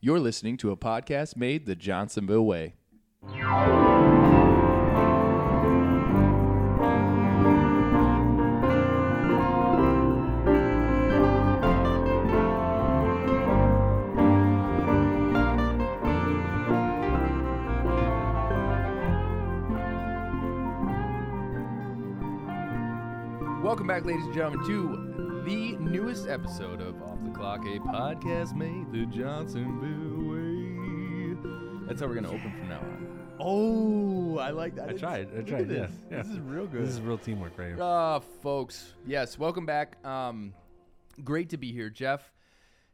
You're listening to a podcast made the Johnsonville way. Welcome back, ladies and gentlemen, to the newest episode of Off the Clock, a podcast made the Johnsonville way. That's how we're gonna open from now on. Oh, I like that. I It's- tried. I tried. at Yeah, this. yeah. This is real good. This is real teamwork right here. Ah, folks. Yes, welcome back. Um, great to be here, Jeff.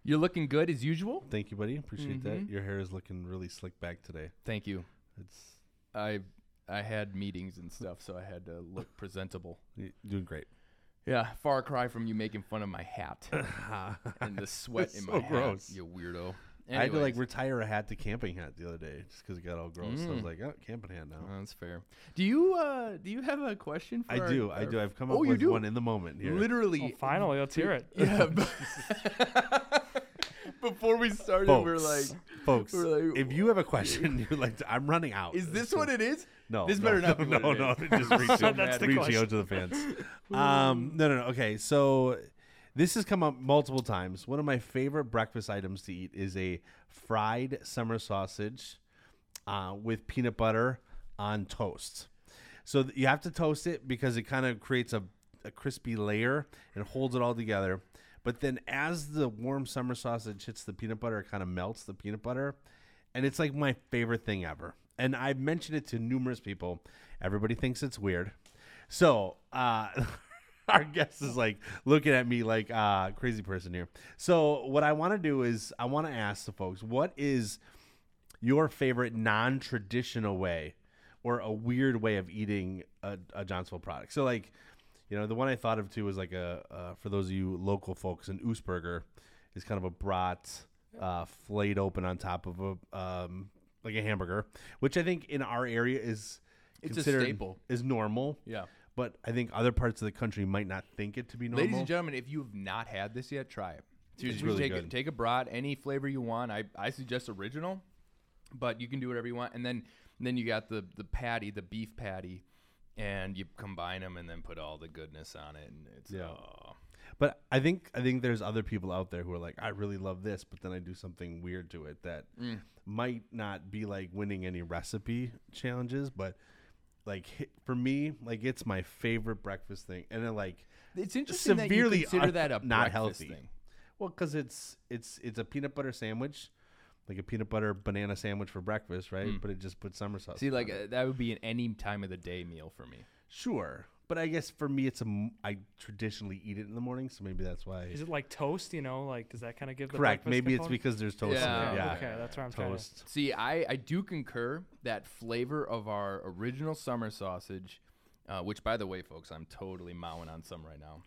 You're looking good as usual. Thank you, buddy. Appreciate that. Your hair is looking really slick back today. Thank you. It's I I had meetings and stuff, so I had to look presentable. you're doing great. Yeah, far cry from you making fun of my hat and the sweat It's in so my hat. gross. You weirdo. I had to like Anyways. retire a hat to camping hat the other day just because it got all gross. I was Mm. like, oh, camping hat now. Oh, that's fair. Do you uh do you have a question for I our- do. I our- do. I've come Oh, up you with do? one in the moment here. Literally. Oh, finally, let's hear it. Yeah. Before we started, folks, we're like, folks, we're like, if you have a question, you're like, I'm running out. is this So- what it is? No, This no, better not be No, it no, no. Just reaching, That's the reaching question. out to the fans. Um, no, no, no. Okay, so this has come up multiple times. One of my favorite breakfast items to eat is a fried summer sausage uh, with peanut butter on toast. So you have to toast it because it kind of creates a, a crispy layer and holds it all together. But then as the warm summer sausage hits the peanut butter, it kind of melts the peanut butter. And it's like my favorite thing ever. And I've mentioned it to numerous people. Everybody thinks it's weird. So, uh, our guest is like looking at me like uh crazy person here. So, what I want to do is I want to ask the folks, what is your favorite non-traditional way or a weird way of eating a, a Johnsonville product? So, like, you know, the one I thought of too was like a uh, for those of you local folks, an Oostburger is kind of a brat uh, flayed open on top of a um, like a hamburger, which I think in our area is It's a considered staple. is normal. Yeah. But I think other parts of the country might not think it to be normal. Ladies and gentlemen, if you have not had this yet, try it. Seriously, really take a, good. take a brat, any flavor you want. I, I suggest original, but you can do whatever you want. And then then you got the the patty, the beef patty, and you combine them and then put all the goodness on it, and it's Yeah. oh. But I think I think there's other people out there who are like, I really love this, but then I do something weird to it that Mm. might not be like winning any recipe challenges, but like for me, like it's my favorite breakfast thing, and then like It's interesting severely that you consider un- that a not healthy. thing. well, because it's it's it's a peanut butter sandwich, like a peanut butter banana sandwich for breakfast, right? Mm. But it just puts summer sauce. See, like it. uh, that would be an any time of the day meal for me. sure, but I guess for me, it's a I traditionally eat it in the morning, so maybe that's why. Is it like toast? You know, like does that kind of give the Correct. breakfast Maybe it's because there's toast Yeah, in it. Yeah. Okay, that's where I'm trying to. Toast. See, I, I do concur that flavor of our original summer sausage, uh, which by the way, folks, I'm totally mowing on some right now.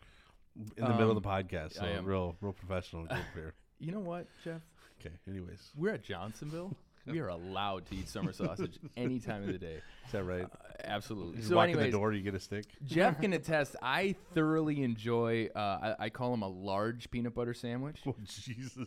in the middle of Um, the podcast. So I am. real, real professional group here. You know what, Jeff? Okay. Anyways, We're at Johnsonville. we are allowed to eat summer sausage any time of the day. is that right? Uh, absolutely. You So, walk in the door, you get a stick. Jeff can attest. I thoroughly enjoy. Uh, I, I call them a large peanut butter sandwich. Oh Jesus!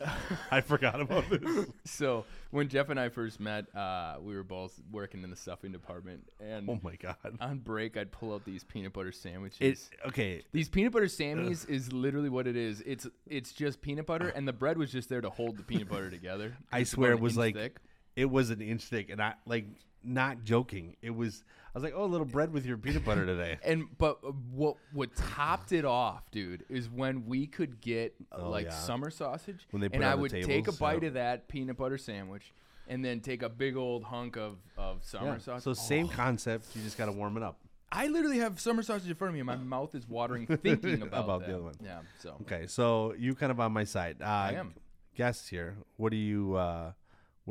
I forgot about this. So when Jeff and I first met, uh, we were both working in the stuffing department, and Oh my God! on break, I'd pull out these peanut butter sandwiches. It okay. These peanut butter sammies is literally what it is. It's it's just peanut butter, and the bread was just there to hold the peanut butter together. I swear it was like thick. It was an inch thick, and I like not joking. It was. I was like, oh, a little bread with your peanut butter today. And but uh, what what topped it off, dude, is when we could get Oh, like yeah. summer sausage, When they put and I the would take a bite yeah. of that peanut butter sandwich, and then take a big old hunk of of summer Yeah. sausage. So same concept. You just got to warm it up. I literally have summer sausage in front of me, and my mouth is watering thinking about, About the other one. Yeah. So Okay, so you kind of on my side. Uh, I am. Guests here. What do you? Uh,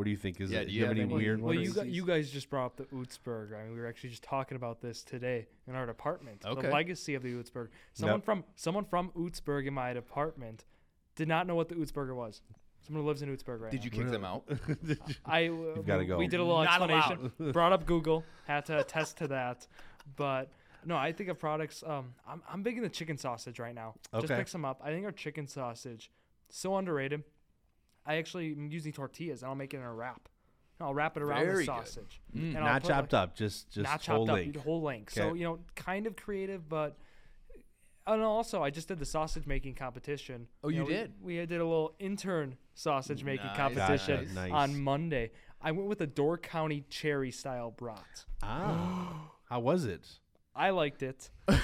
what do you think is? Yeah, it? do you have have any any- weird Well, ones? you, gu- you guys just brought up the Oostburg. I mean, we were actually just talking about this today in our department. Okay. The legacy of the Oostburg. Someone Yep. from someone from Oostburg in my department did not know what the Oostburger was. Someone who lives in Oostburg right did now. you kick them out? I uh, gotta go. We did a little Not explanation. brought up Google. Had to attest to that. But no, I think of products. Um, I'm I'm big into chicken sausage right now. Okay. Just pick some up. I think our chicken sausage so underrated. I actually am using tortillas and I'll make it in a wrap. And I'll wrap it around Very the sausage. Mm. And I'll Not chopped like, up, just just not whole chopped up, length. whole length. So you know, kind of creative, but. And also, I just did the sausage making competition. Oh, you know, did? We, did a little intern sausage making Nice, competition nice. on Monday. I went with a Door County cherry style brat. Ah, how was it? I liked it. I,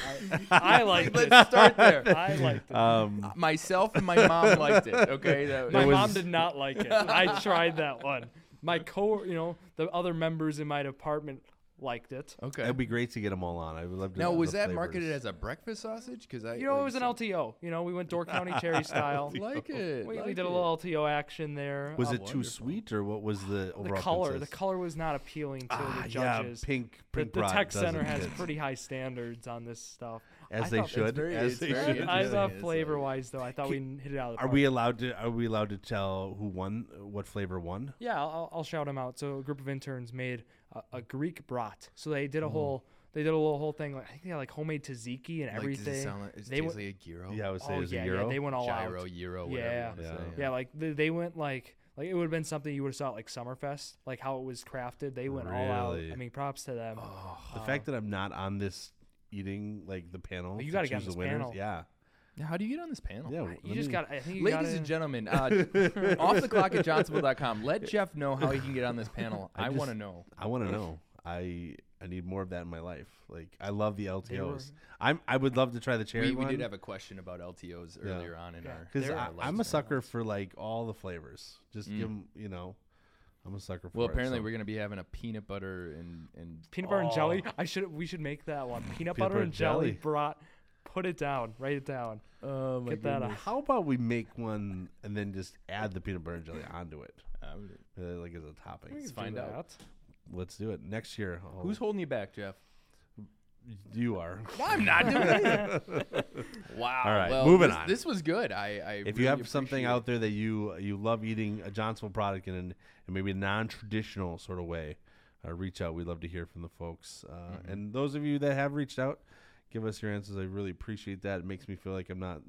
I liked it. Let's start there. I liked it. Um, Myself and my mom liked it. Okay, that, My it mom did not like it. I tried that one. My co, you know, the other members in my department liked it. okay. it'd be great to get them all on. I would love to. Now, know was the that marketed as a breakfast sausage? Because I, You know, it was an LTO. You know, we went Door County cherry style. Like it. We, we like did a little LTO action there. Was Um, it too sweet or what was the the overall color? The color was not appealing to Ah, the yeah, judges. pink. the, pink the brat tech center has hit. pretty high standards on this stuff. as I they should. very- as they should. I interesting. thought flavor wise though, I thought we hit it out of the Are we allowed to? Are we allowed to tell who won? What flavor won? Yeah, I'll, I'll shout them out. So a group of interns made a, a Greek brat. So they Mm. did a whole, they did a little whole thing. Like, I think they had like homemade tzatziki and Like, everything. Does it sound like, is They it went- like a gyro? Yeah, I would say oh it was yeah, a euro. yeah, they went all gyro, out. euro, whatever Yeah. you want to Yeah. Yeah, like they, they went like like it would have been something you would have saw at like Summerfest, like how it was crafted. They went all out. I mean, props to them. Oh, The fact that I'm not on this eating like the panel. You gotta get on this the winners. panel. Yeah. Yeah, how do you get on this panel? Yeah. you just got. I think you Ladies gotta, and gentlemen, uh, off the clock at johnsonville.com. Let Jeff know how he can get on this panel. I I, want to know. I want to know. I I need more of that in my life. Like I love the They were- LTOs. I'm I would love to try the cherry We, we one. did have a question about LTOs Yeah. earlier on in Yeah. our. because I'm a sucker for like all the flavors. Just Mm. give 'em, you know. I'm a sucker for Well, it, apparently so- we're gonna be having a peanut butter and and peanut butter and jelly. Oh. I should. We should make that one. Peanut, Peanut butter, butter and jelly, jelly. brat. Put it down. Write it down. oh Get that out. How about we make one and then just add the peanut butter and jelly onto it, uh, like as a topping? Let's do find out. that. Let's do it next year. I'll- Who's holding you back, Jeff? you are? I'm not doing it. wow. All right, well, moving this, on. This was good. I, I If really you have something appreciate out there that you you love eating a Johnsonville product in, an- in maybe a non-traditional sort of way, uh, reach out. We'd love to hear from the folks. Uh, Mm-hmm. And those of you that have reached out, give us your answers. I really appreciate that. It makes me feel like I'm not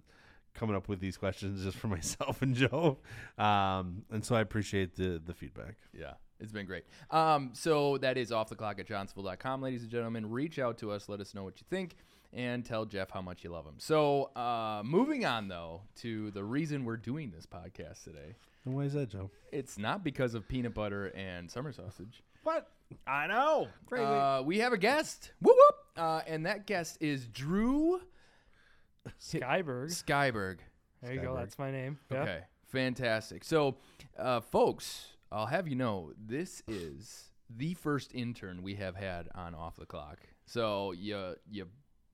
coming up with these questions just for myself and Joe. Um, and so I appreciate the the feedback. Yeah, it's been great. Um, so that is off the clock at johnsonville.com, ladies and gentlemen. Reach out to us, let us know what you think, and tell Jeff how much you love him. So, uh, moving on though to the reason we're doing this podcast today. And why is that, Joe? It's not because of peanut butter and summer sausage. What? I know. Uh, we have a guest. Whoop whoop. Uh, and that guest is Drew Skyberg. Skyberg. There you go. That's my name. Yeah. Okay, fantastic. So, uh, folks, I'll have you know this is the first intern we have had on off the clock. So you you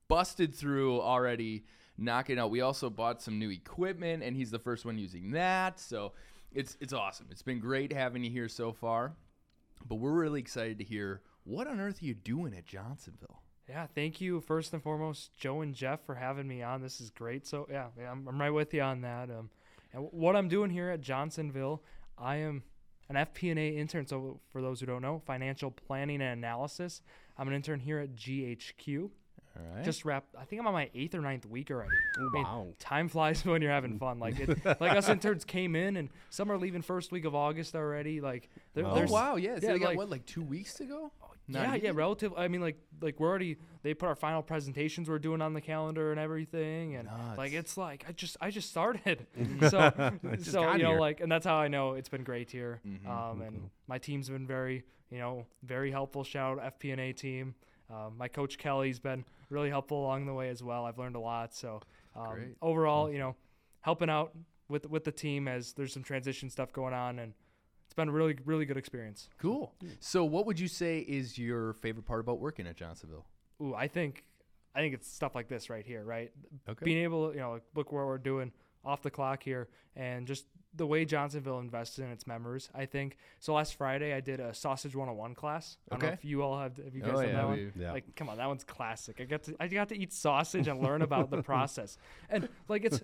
busted through already, knocking out. We also bought some new equipment, and he's the first one using that. So it's it's awesome. It's been great having you here so far, but we're really excited to hear what on earth are you doing at Johnsonville. Yeah, thank you first and foremost, Joe and Jeff, for having me on. This is great. So yeah, yeah I'm, I'm right with you on that. Um, and what I'm doing here at Johnsonville, I am an FP&A intern. So for those who don't know, financial planning and analysis. I'm an intern here at GHQ. All right. Just wrapped. I think I'm on my eighth or ninth week already. I mean, Wow. time flies when you're having fun. Like it, like us interns came in, and some are leaving first week of August already. Like there, Oh, oh wow, yeah. So yeah, they got like- what like two weeks to go. Yeah, Not yeah, even? relative. I mean, like, like we're already they put our final presentations we're doing on the calendar and everything, and like it's like I just I just started, so Just so you know here. like, and that's how I know it's been great here. Mhm. Um, and my team's been very you know very helpful. Shout out FP&A team. Um, my coach Kelly's been really helpful along the way as well. I've learned a lot. So um, overall, you know, helping out with with the team as there's some transition stuff going on, and it's been a really really good experience. Cool. So, what would you say is your favorite part about working at Johnsonville? Ooh, I think I think it's stuff like this right here, right? Okay. Being able, to, you know, like, look what we're doing off the clock here, and just the way Johnsonville invests in its members. I think so. Last Friday, I did a sausage 101 class. I don't know Okay. if you all have. Have you oh, guys Oh, done yeah, that one? we- Yeah. Like, come on, that one's classic. I got to I got to eat sausage and learn about the process, and like it's.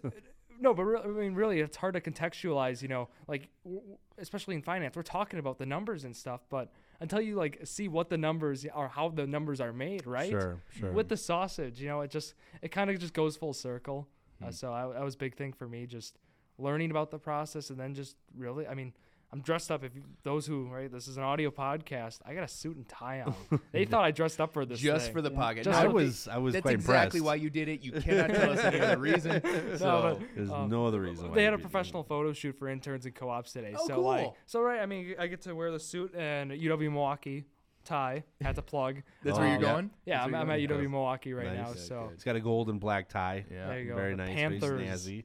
No, but re- I mean, really, it's hard to contextualize. You know, like w- especially in finance, we're talking about the numbers and stuff, but until you like see what the numbers are, how the numbers are made, right? Sure, sure. With the sausage, you know, it just it kind of just goes full circle. Hmm. Uh, so I, that was a big thing for me, just learning about the process, and then just really, I mean, I'm dressed up. If you, those who right, this is an audio podcast. I got a suit and tie on. They thought I dressed up for this. just thing. for the pocket. Just I so- was I was That's quite exactly impressed. why you did it. You cannot tell us any other reason. So, but- There's Um, no other reason. They you had a professional photo shoot for interns and co-ops today. Oh, so like, cool. so right. I mean, I get to wear the suit and UW Milwaukee tie. Had to plug. that's Oh, where you're going. Yeah, That's I'm, where I'm you're at going? UW Milwaukee right now. Nice. So It's got a gold and black tie. Yeah. there you go. Very The nice. Panthers. Very snazzy.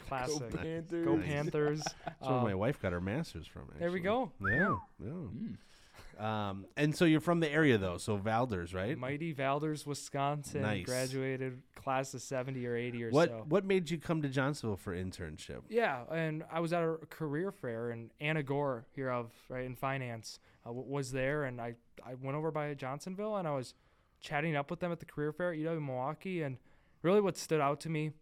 classic. Go Panthers. Go Nice. Panthers. That's where Um, my wife got her master's from. there we go. Yeah, yeah. Mm. Um, and so you're from the area though, so Valders, right? Mighty Valders, Wisconsin. Nice. Graduated class of 70 or 80 or what so. What made you come to Johnsonville for internship? Yeah, and I was at a career fair, in Anna Gore here of right in finance uh, was there, and I I went over by Johnsonville, and I was chatting up with them at the career fair at UW Milwaukee, and really what stood out to me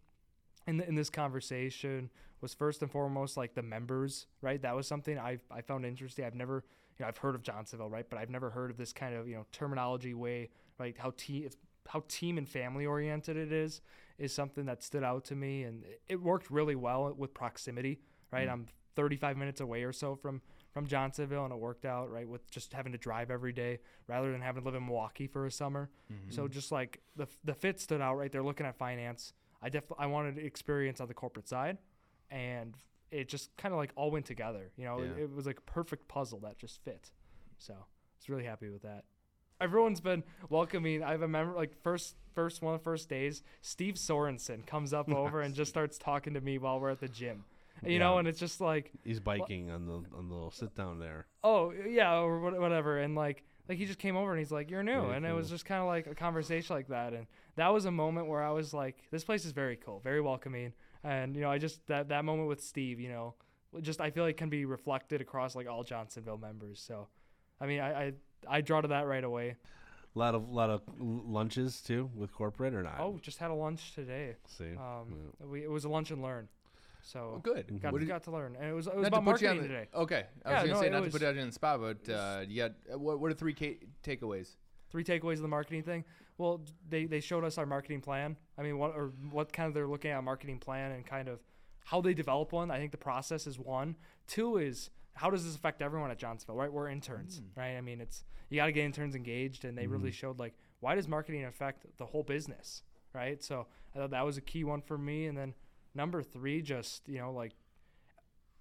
in th- in this conversation was first and foremost like the members, right? That was something I I found interesting. I've never you know I've heard of Johnsonville, right, but I've never heard of this kind of you know terminology way, right? How team how team and family oriented it is is something that stood out to me, and it- it worked really well with proximity, right? I'm 35 minutes away or so from from Johnsonville, and it worked out right with just having to drive every day rather than having to live in Milwaukee for a summer. Mm-hmm. So just like the the fit stood out right there. Looking at finance, I def I wanted experience on the corporate side, and it just kind of like all went together. You know, it, it was like a perfect puzzle that just fit. So I was really happy with that. Everyone's been welcoming. I remember like first first one of the first days, Steve Sorensen comes up over and just starts talking to me while we're at the gym. You know, and it's just like, He's biking on the on the little sit down there. oh yeah, or whatever, and like like he just came over and he's like, you're new, Very and it was just kind of like a conversation like that, and that was a moment where I was like, this place is very cool, very welcoming, and you know, I just that that moment with Steve, you know, just I feel like can be reflected across like all Johnsonville members. So, I mean, I I, I draw to that right away. A lot of lot of lunches too with corporate or not? Oh, just had a lunch today. see. Um, we it was a lunch and learn, Oh, so good. got, What did- got to learn, and it was it was about to put you on marketing the, today. Okay, I Yeah, was gonna no, say not was- to put you on the spot, but uh, uh, what? What are three takeaways? three takeaways of the marketing thing. Well, they, they showed us our marketing plan. I mean, what or what kind of they're looking at a marketing plan and kind of how they develop one. I think the process is one. Two is how does this affect everyone at Johnsonville? Right, we're interns, right? I mean, it's you got to get interns engaged, and they really showed like why does marketing affect the whole business, right? So I thought that was a key one for me. And then number three, just you know like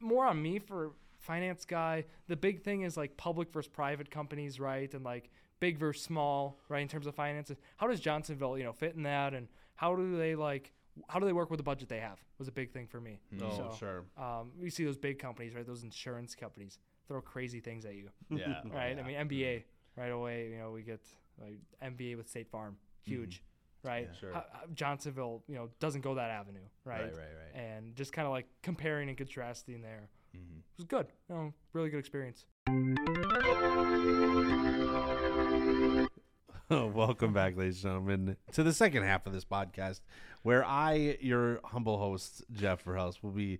more on me for finance guy. The big thing is like public versus private companies, right? And like big versus small, right? In terms of finances, how does Johnsonville, you know, fit in that? And how do they like, how do they work with the budget they have? Was a big thing for me. oh, So, sure. Um, we see those big companies, right? Those insurance companies throw crazy things at you, Yeah, right? I mean, NBA right away. You know, we get like NBA with State Farm, huge. Right, Yeah. Sure. Ho- ho- Johnsonville, you know, doesn't go that avenue, right? right, right, right. And just kind of like comparing and contrasting there Mhm. it was good. You know, really good experience. Welcome back, ladies and gentlemen, to the second half of this podcast, where I, your humble host, Jeff Verhelst, will be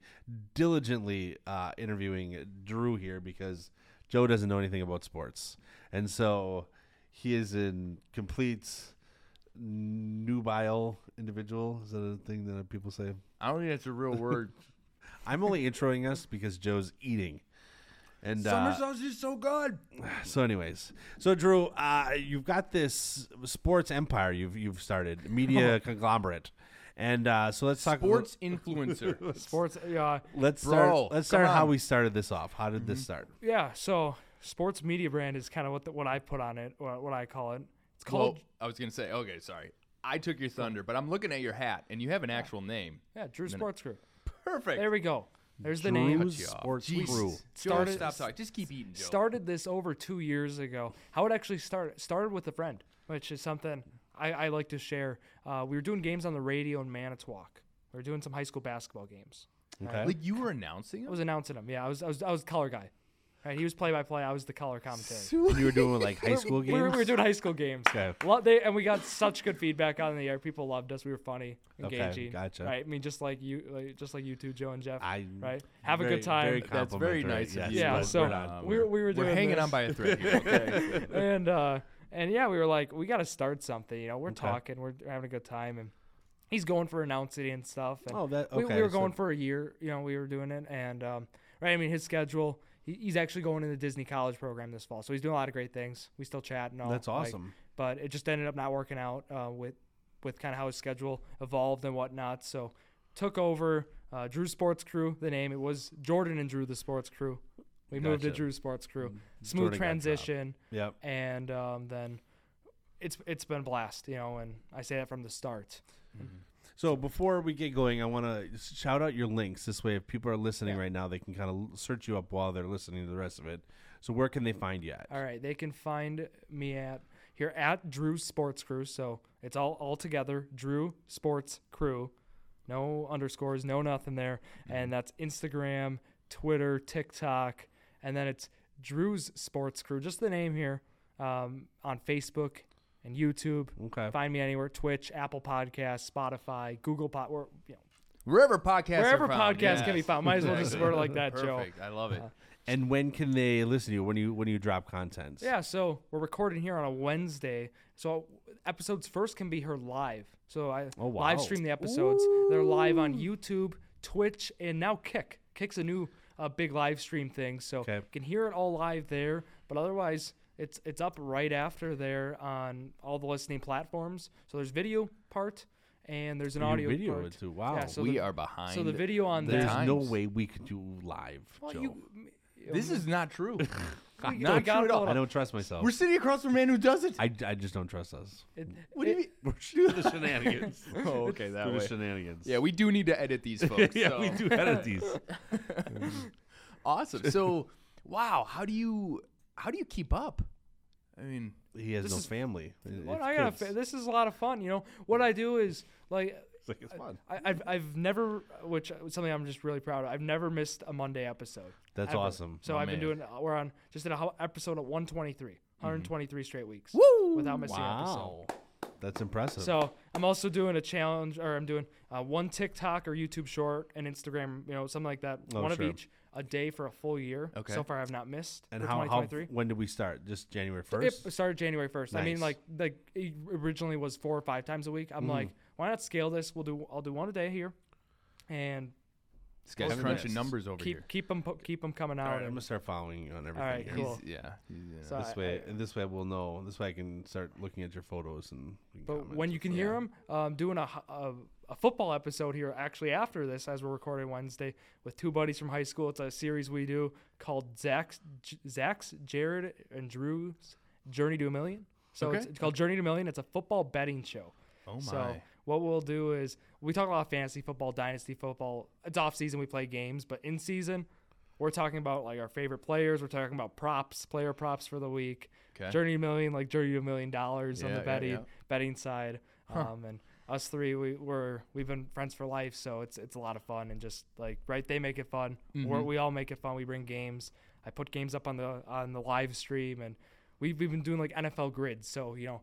diligently uh, interviewing Drew here because Joe doesn't know anything about sports. And so he is in complete nubile individual. Is that a thing that people say? I don't think that's a real word. I'm only introing us because Joe's eating. And Summer uh, sausage is so good. so, anyways, so Drew, uh, you've got this sports empire you've you've started, media conglomerate, and uh, so let's talk Sports influencer. Sports, yeah, Let's Bro, start. Let's come start how we started this off. How did this start? yeah. So, sports media brand is kind of what the, what I put on it, or what I call it. It's called Well, I was gonna say. Okay, sorry. I took your thunder, but I'm looking at your hat, and you have an actual name. yeah, Drew Sports Crew. Perfect. There we go. There's the name. Drew's Cut you. Sports Jeez. Crew. Joe, Started- stop talking. Just keep eating, Joe. Started this over two years ago. How it actually started started with a friend, which is something I, I like to share. Uh, we were doing games on the radio in Manitowoc. We were doing some high school basketball games. Okay. Like you were announcing I was announcing them. Yeah, I was I was I was the color guy. Right, he was play by play. I was the color commentary. And you were doing like high school We were, games. we were doing high school games. Okay. Lo- they, and we got such good feedback on the air. People loved us. We were funny, Okay, engaging. gotcha. Right. I mean, just like you, like, just like you two, Joe and Jeff. I right. Have very- a good time. Very That's very complimentary, nice of yes, you. Yeah, so we're not- we were we were We're doing hanging this. on by a thread here. Okay. and uh, and yeah, we were like, we got to start something. You know, we're Okay. talking, we're having a good time, and he's going for announcing and stuff. And Oh, that we, okay. we were so- going for a year. You know, we were doing it, and um, right. I mean, his schedule. He, he's actually going in the Disney College program this fall, so he's doing a lot of great things. We still chat and all. That's like, awesome. but it just ended up not working out uh, with with kind of how his schedule evolved and whatnot. So took over uh, Drew Sports Crew. The name it was Jordan and Drew the Sports Crew. We moved to Gotcha. Drew Sports Crew. Mm, Smooth Jordan transition, Yep. and um, then it's it's been a blast, you know. And I say that from the start. So before we get going, I want to shout out your links. This way, if people are listening Yeah. right now, they can kind of search you up while they're listening to the rest of it. So where can they find you at? All right, they can find me at here at Drew Sports Crew. So it's all all together, Drew Sports Crew. No underscores, no nothing there. And that's Instagram, Twitter, TikTok, and then it's Drew's Sports Crew. Just the name here um, on Facebook and YouTube. Okay. Find me anywhere: Twitch, Apple Podcasts, Spotify, Google Pod, or you know, Wherever podcasts wherever podcasts can be found. Might as well just word it like that, Joe. Perfect. I love it. Uh, And when can they listen to you? When you when you drop content? Yeah, so we're recording here on a Wednesday. So episodes first can be heard live. So I Oh, wow. live stream the episodes. They're live on YouTube, Twitch, and now Kick. Kick's a new uh, big live stream thing. So Okay. you can hear it all live there. But otherwise, it's it's up right after there on all the listening platforms. So there's video part and there's an You audio video part. it too. Wow. Yeah, so we the, are behind. so the video on the There's that. no way we could do live, Well, Joe. you, you This is not true. we- not got true at all. I don't trust myself. We're sitting across from a man who does it. I, I just don't trust us. it- what do you mean? We're doing the shenanigans. Oh, okay, that Doing the way. shenanigans. Yeah, we do need to edit these folks. yeah, so. we do edit these. awesome. So, wow, how do you how do you keep up? I mean, He has This no is- family. Well, I gotta. Fa- this is a lot of fun. You know what I do is like It's like it's fun. I, I've I've never, which is something I'm just really proud of. I've never missed a Monday episode. That's ever. awesome. So My I've been doing. We're on just in a ho- episode at 123, 123 straight weeks woo! without missing an episode. Wow, that's impressive. So I'm also doing a challenge, or I'm doing uh, one TikTok or YouTube short and Instagram, you know, something like that, Oh, one sure. of each a day for a full year. Okay. So far, I've not missed. and for how, how 2023. when did we start? Just January first. It first. started January first. Nice. I mean, like like it originally was four or five times a week. I'm Mhm. like, why not scale this? We'll do I'll do one a day here, and This guy's Haven't crunching numbers over keep here. keep them keep them coming out. right, I'm gonna start following you on everything. right, here. cool. He's, yeah. he's, uh, So This I- way, I- and this way we'll know. This way I can start looking at your photos and. but when you can stuff. hear them, um, doing a, h- a a football episode here actually after this, as we're recording Wednesday with two buddies from high school. It's a series we do called Zach's J- Zach's Jared and Drew's Journey to a Million. So it's, Okay. it's called Journey to a Million. It's a football betting show. oh my. So what we'll do is we talk a lot of fantasy football, dynasty football. It's off season, we play games, but in season, we're talking about like our favorite players. We're talking about props, player props for the week. okay. Journey to a million, like journey to a million dollars on Yeah, the yeah, betting yeah. betting side. Huh. Um, and us three, we we're we've been friends for life, so it's it's a lot of fun and just like right, they make it fun. We're, Mhm. we all make it fun. We bring games. I put games up on the on the live stream, and we've, we've been doing like NFL grids. So you know,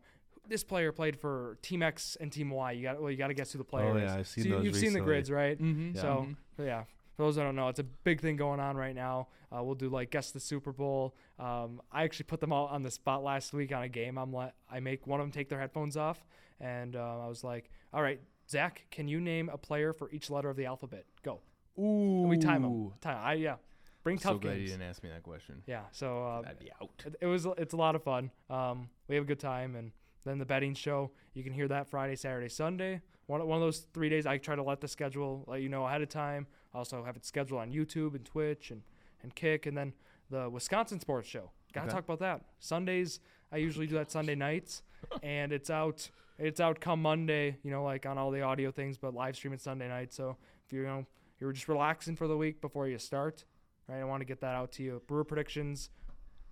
this player played for Team X and Team Y. You got well, you got to guess who the player Oh, is. yeah, I've seen so those You've seen the grids, right? Mm-hmm. So yeah, for those that don't know, it's a big thing going on right now. Uh, we'll do like guess the Super Bowl. Um, I actually put them all on the spot last week on a game. I'm let I make one of them take their headphones off, and uh, I was like, "All right, Zach, can you name a player for each letter of the alphabet? Go." Ooh. And we time them. Time. I yeah. Bring So tough glad you didn't ask me that question. Yeah. So uh, I'd be out. it, it was it's a lot of fun. Um, we have a good time, and then the betting show you can hear that Friday, Saturday, Sunday. One one of those three days I try to let the schedule let you know ahead of time. Also have it scheduled on YouTube and Twitch and and Kick, and then the Wisconsin Sports Show. Got to Okay. talk about that. Sundays I usually do that Sunday nights, and it's out it's out come Monday. You know, like on all the audio things, but live streaming Sunday night. So if you're you know you're just relaxing for the week before you start, right? I want to get that out to you. Brewer predictions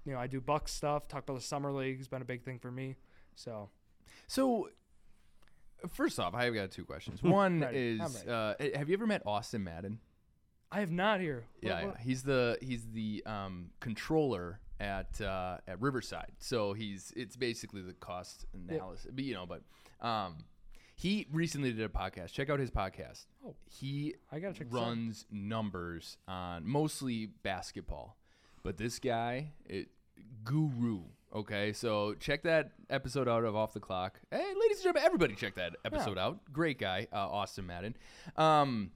you know, I do Bucks stuff. Talk about the summer league has been a big thing for me. So So, first off, I've got two questions. One. Is, uh, have you ever met Austin Madden? I have not here. What- Yeah, yeah. what- he's the he's the um, controller at uh, at Riverside. So he's it's basically the cost analysis, but you know, but um, he recently did a podcast. Check out his podcast. Oh. he I gotta check runs numbers on mostly basketball, but this guy, it, guru Okay, so check that episode out of Off the Clock. Hey, ladies and gentlemen, everybody check that episode out. Great guy, uh, Austin Madden. Um,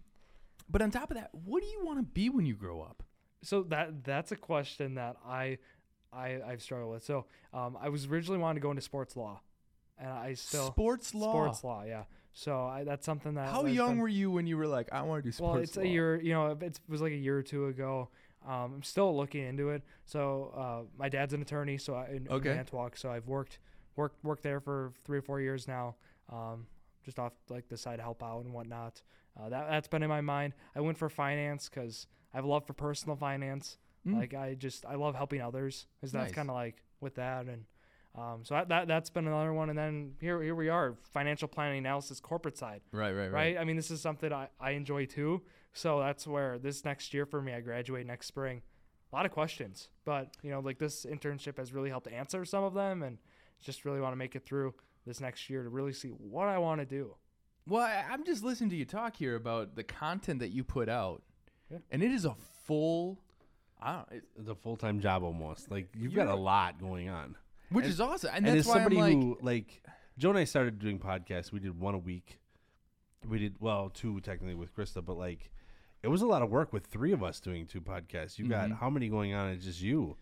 but on top of that, what do you want to be when you grow up? So that that's a question that I I I've struggled with. So um, I was originally wanting to go into sports law, and I still sports law. sports law. Yeah. So I, that's something that. How young been- were you when you were like, I want to do sports law. Well, it's law? a year. You know, it was like a year or two ago. Um, I'm still looking into it. So uh, my dad's an attorney, so I, in, Okay. in Manitowoc. So I've worked worked worked there for three or four years now. Um, just off like the side help out and whatnot. Uh, that that's been in my mind. I went for finance because I have a love for personal finance. Mm. Like I just I love helping others. Is that's Nice. kind of like with that and. Um, so that, that that's been another one, and then here here we are, financial planning analysis, corporate side right, right, right, right? I mean, this is something I, I enjoy too. So that's where this next year for me, I graduate next spring. A lot of questions, but you know, like this internship has really helped answer some of them, and just really want to make it through this next year to really see what I want to do. Well, I, I'm just listening to you talk here about the content that you put out, Yeah. and it is a full, I don't, it, It's a full time job almost. Like you've got a lot going on. which is awesome, and, And, that's as why somebody I'm like, who like Joe and I started doing podcasts, we did one a week. We did well two technically with Krista, but like it was a lot of work with three of us doing two podcasts. You got Mhm. how many going on? It's just you.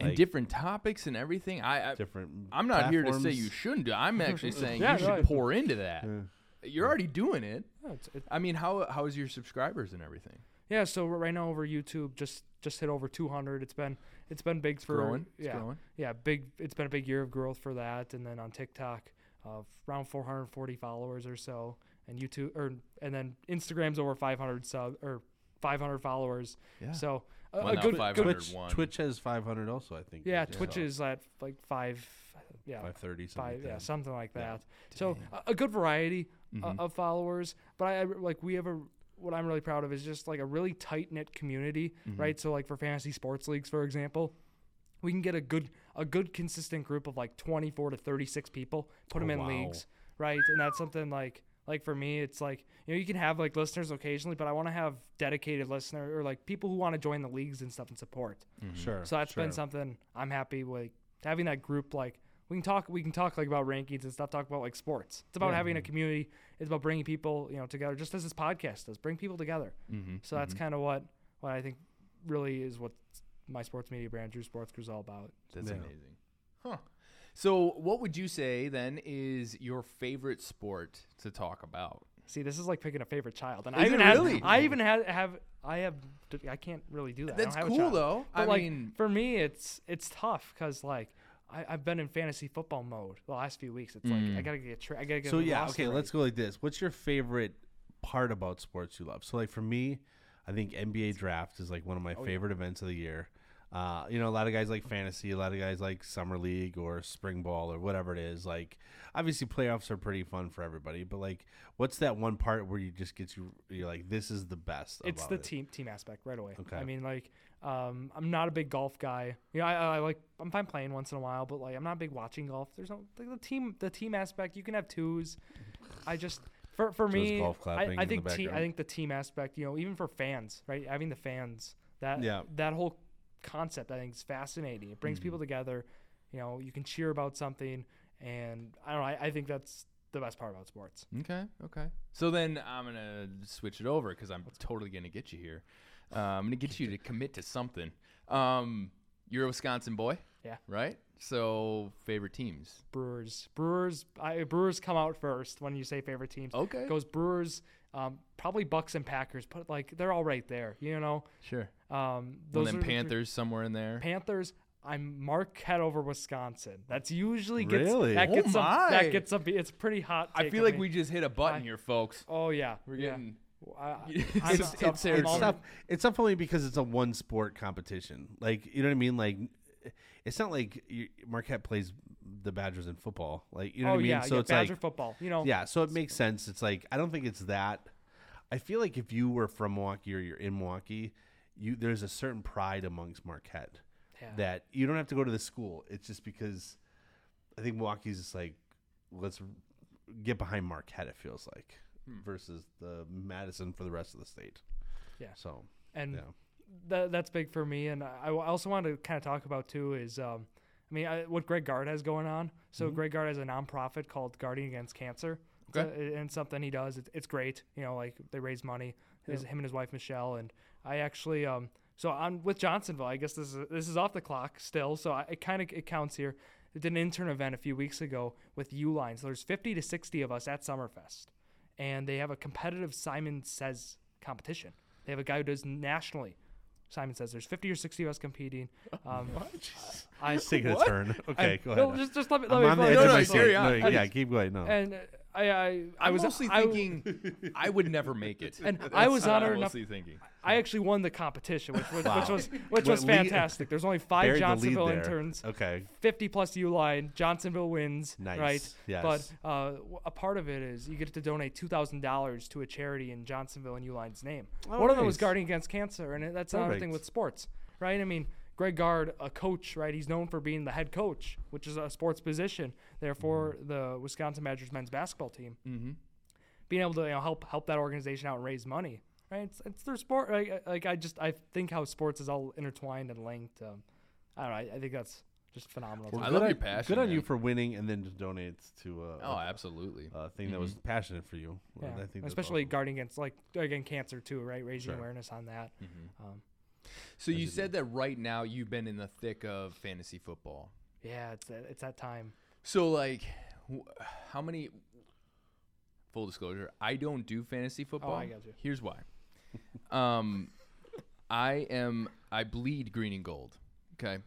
and Like, different topics and everything. I, I different. I'm not here to say platforms. you shouldn't do. I'm actually saying Yeah, you should right. pour into that. Yeah. You're already doing it. Yeah, it's, it, I mean, how how is your subscribers and everything? yeah. So right now over YouTube, just just hit over 200. It's been it's been big for growing, it's yeah growing. yeah big. It's been a big year of growth for that, and then on TikTok, uh, around 440 followers or so, and YouTube or and then Instagram's over 500 sub or 500 followers. Yeah. So a, Well, a good, good Twitch. Twitch has 500 also, I think. yeah, Twitch saw. is at like five, yeah, 530 something. five, like yeah, that. something like Yeah. that. So a, a good variety uh, Mhm. of followers, but I I- like we have a what I'm really proud of is just like a really tight knit community, Mhm. right? So like for fantasy sports leagues, for example, we can get a good a good consistent group of like 24 to 36 people, put them Oh, in wow. leagues, right? And that's something like like for me, it's like you know you can have like listeners occasionally, but I want to have dedicated listener or like people who want to join the leagues and stuff and support. Mhm. Sure. So that's sure. been something I'm happy with having that group. Like we can talk, we can talk like about rankings and stuff. Talk about like sports. It's about Yeah. having a community. It's about bringing people, you know, together. Just as this podcast does, bring people together. Mhm. So that's Mhm. kind of what what I think really is what my sports media brand, Drew Sports Crew, is all about. That's Yeah. amazing. Huh. So, what would you say then is your favorite sport to talk about? See, this is like picking a favorite child, and Is I even had, really? I even had have I have I can't really do that. I That's don't have a cool child. though. But I like mean, for me, it's it's tough because like I, I've been in fantasy football mode the last few weeks. It's like I Mm. gotta get tra- I gotta get. So yeah, okay, right. let's go like this. What's your favorite part about sports you love? So like for me, I think NBA draft is like one of my Oh, yeah. favorite events of the year. Uh, you know, a lot of guys like fantasy, a lot of guys like summer league or spring ball or whatever it is. Like, obviously, playoffs are pretty fun for everybody. But like, what's that one part where you just get you? You're like, this is the best. It's the it. team team aspect right away. Okay. I mean, like, um, I'm not a big golf guy. You know, I, I like I'm fine playing once in a while, but like I'm not big watching golf. There's no like, the team the team aspect. You can have twos. I just for for Joe's me, I, I think team, I think the team aspect. You know, even for fans, right? Having the fans that Yeah. that whole concept I think is fascinating. It brings Mhm. people together. You know, you can cheer about something, and I don't know. I, I think that's the best part about sports. okay, okay. So then I'm gonna switch it over because I'm totally gonna get you here. Uh, I'm gonna get you to commit to something. Um, you're a Wisconsin boy, Yeah. right? So favorite teams. Brewers, Brewers, I, Brewers come out first when you say favorite teams. Okay. goes Brewers, um, probably Bucks and Packers, but like they're all right there, you know. Sure. Um, And those then are the Panthers somewhere in there. Panthers. I'm Marquette over Wisconsin. That's usually gets Really? that Oh gets some my. that gets some. It's pretty hot. I feel like me. we just hit a button I- here, folks. Oh yeah, We're yeah. getting. I, It's I'm, tough I'm- it's I'm territory. all- tough. It's tough only because it's a one sport competition. Like you know what I mean. Like it's not like you, Marquette plays the Badgers in football. Like you know oh what I mean. yeah, so yeah, it's Badger like football. You know, yeah. So it makes sense. It's like I don't think it's that. I feel like if you were from Milwaukee or you're in Milwaukee, you there's a certain pride amongst Marquette yeah. that you don't have to go to the school. It's just because I think Milwaukee's just like let's get behind Marquette. It feels like Hmm. versus the Madison for the rest of the state. Yeah. So and yeah. that that's big for me. And I, I also want to kind of talk about too is um, I mean, I, what Greg Gard has going on. So Mm-hmm. Greg Gard has a nonprofit called Guarding Against Cancer. Okay. a- and something he does. It's, it's great. You know, like they raise money. His, Him and his wife Michelle. And I actually, um, so I'm with Johnsonville. I guess this is this is off the clock still. So I, it kind of it counts here. I did an intern event a few weeks ago with Uline. So there's 50 to 60 of us at Summerfest, and they have a competitive Simon Says competition. They have a guy who does nationally. Simon Says there's 50 or 60 of us competing. Um, I Just taking a turn. Okay, I- go no, ahead. just just let me. I'm Let on the edge No, of no, my seat. No, yeah, keep going. No. and uh, I I I was mostly I- thinking I would never make it. And That's I was honored enough- thinking. I actually won the competition, which was, which was which was fantastic. There's only five Buried the lead Johnsonville interns, Okay. 50 plus Uline. Johnsonville wins, Nice. right? Yes. But uh, a part of it is you get to donate two thousand dollars to a charity in Johnsonville and Uline's name. Oh, One of them was. Guarding Against Cancer, and that's another thing with sports, right? I mean, Greg Gard, a coach, right? He's known for being the head coach, which is a sports position. Therefore, Mm-hmm. the Wisconsin Badgers men's basketball team Mm-hmm. being able to you know, help help that organization out and raise money, right? It's, it's their sport. Like, like I just I think how sports is all intertwined and linked. Um, I don't know. I, I think that's just phenomenal. Well, I good love on- your passion, Good on you for winning and then just donate to uh, Oh, a, absolutely. a thing that was passionate for you. Yeah, I think especially awesome. guarding against like again cancer too, right? Raising Sure. awareness on that. Mhm. Um, So you said that right now you've been in the thick of fantasy football. yeah, it's that, it's that time. So like, wh- how many? Full disclosure, I don't do fantasy football. Oh, I got you. Here's why. um, I am I bleed green and gold. Okay,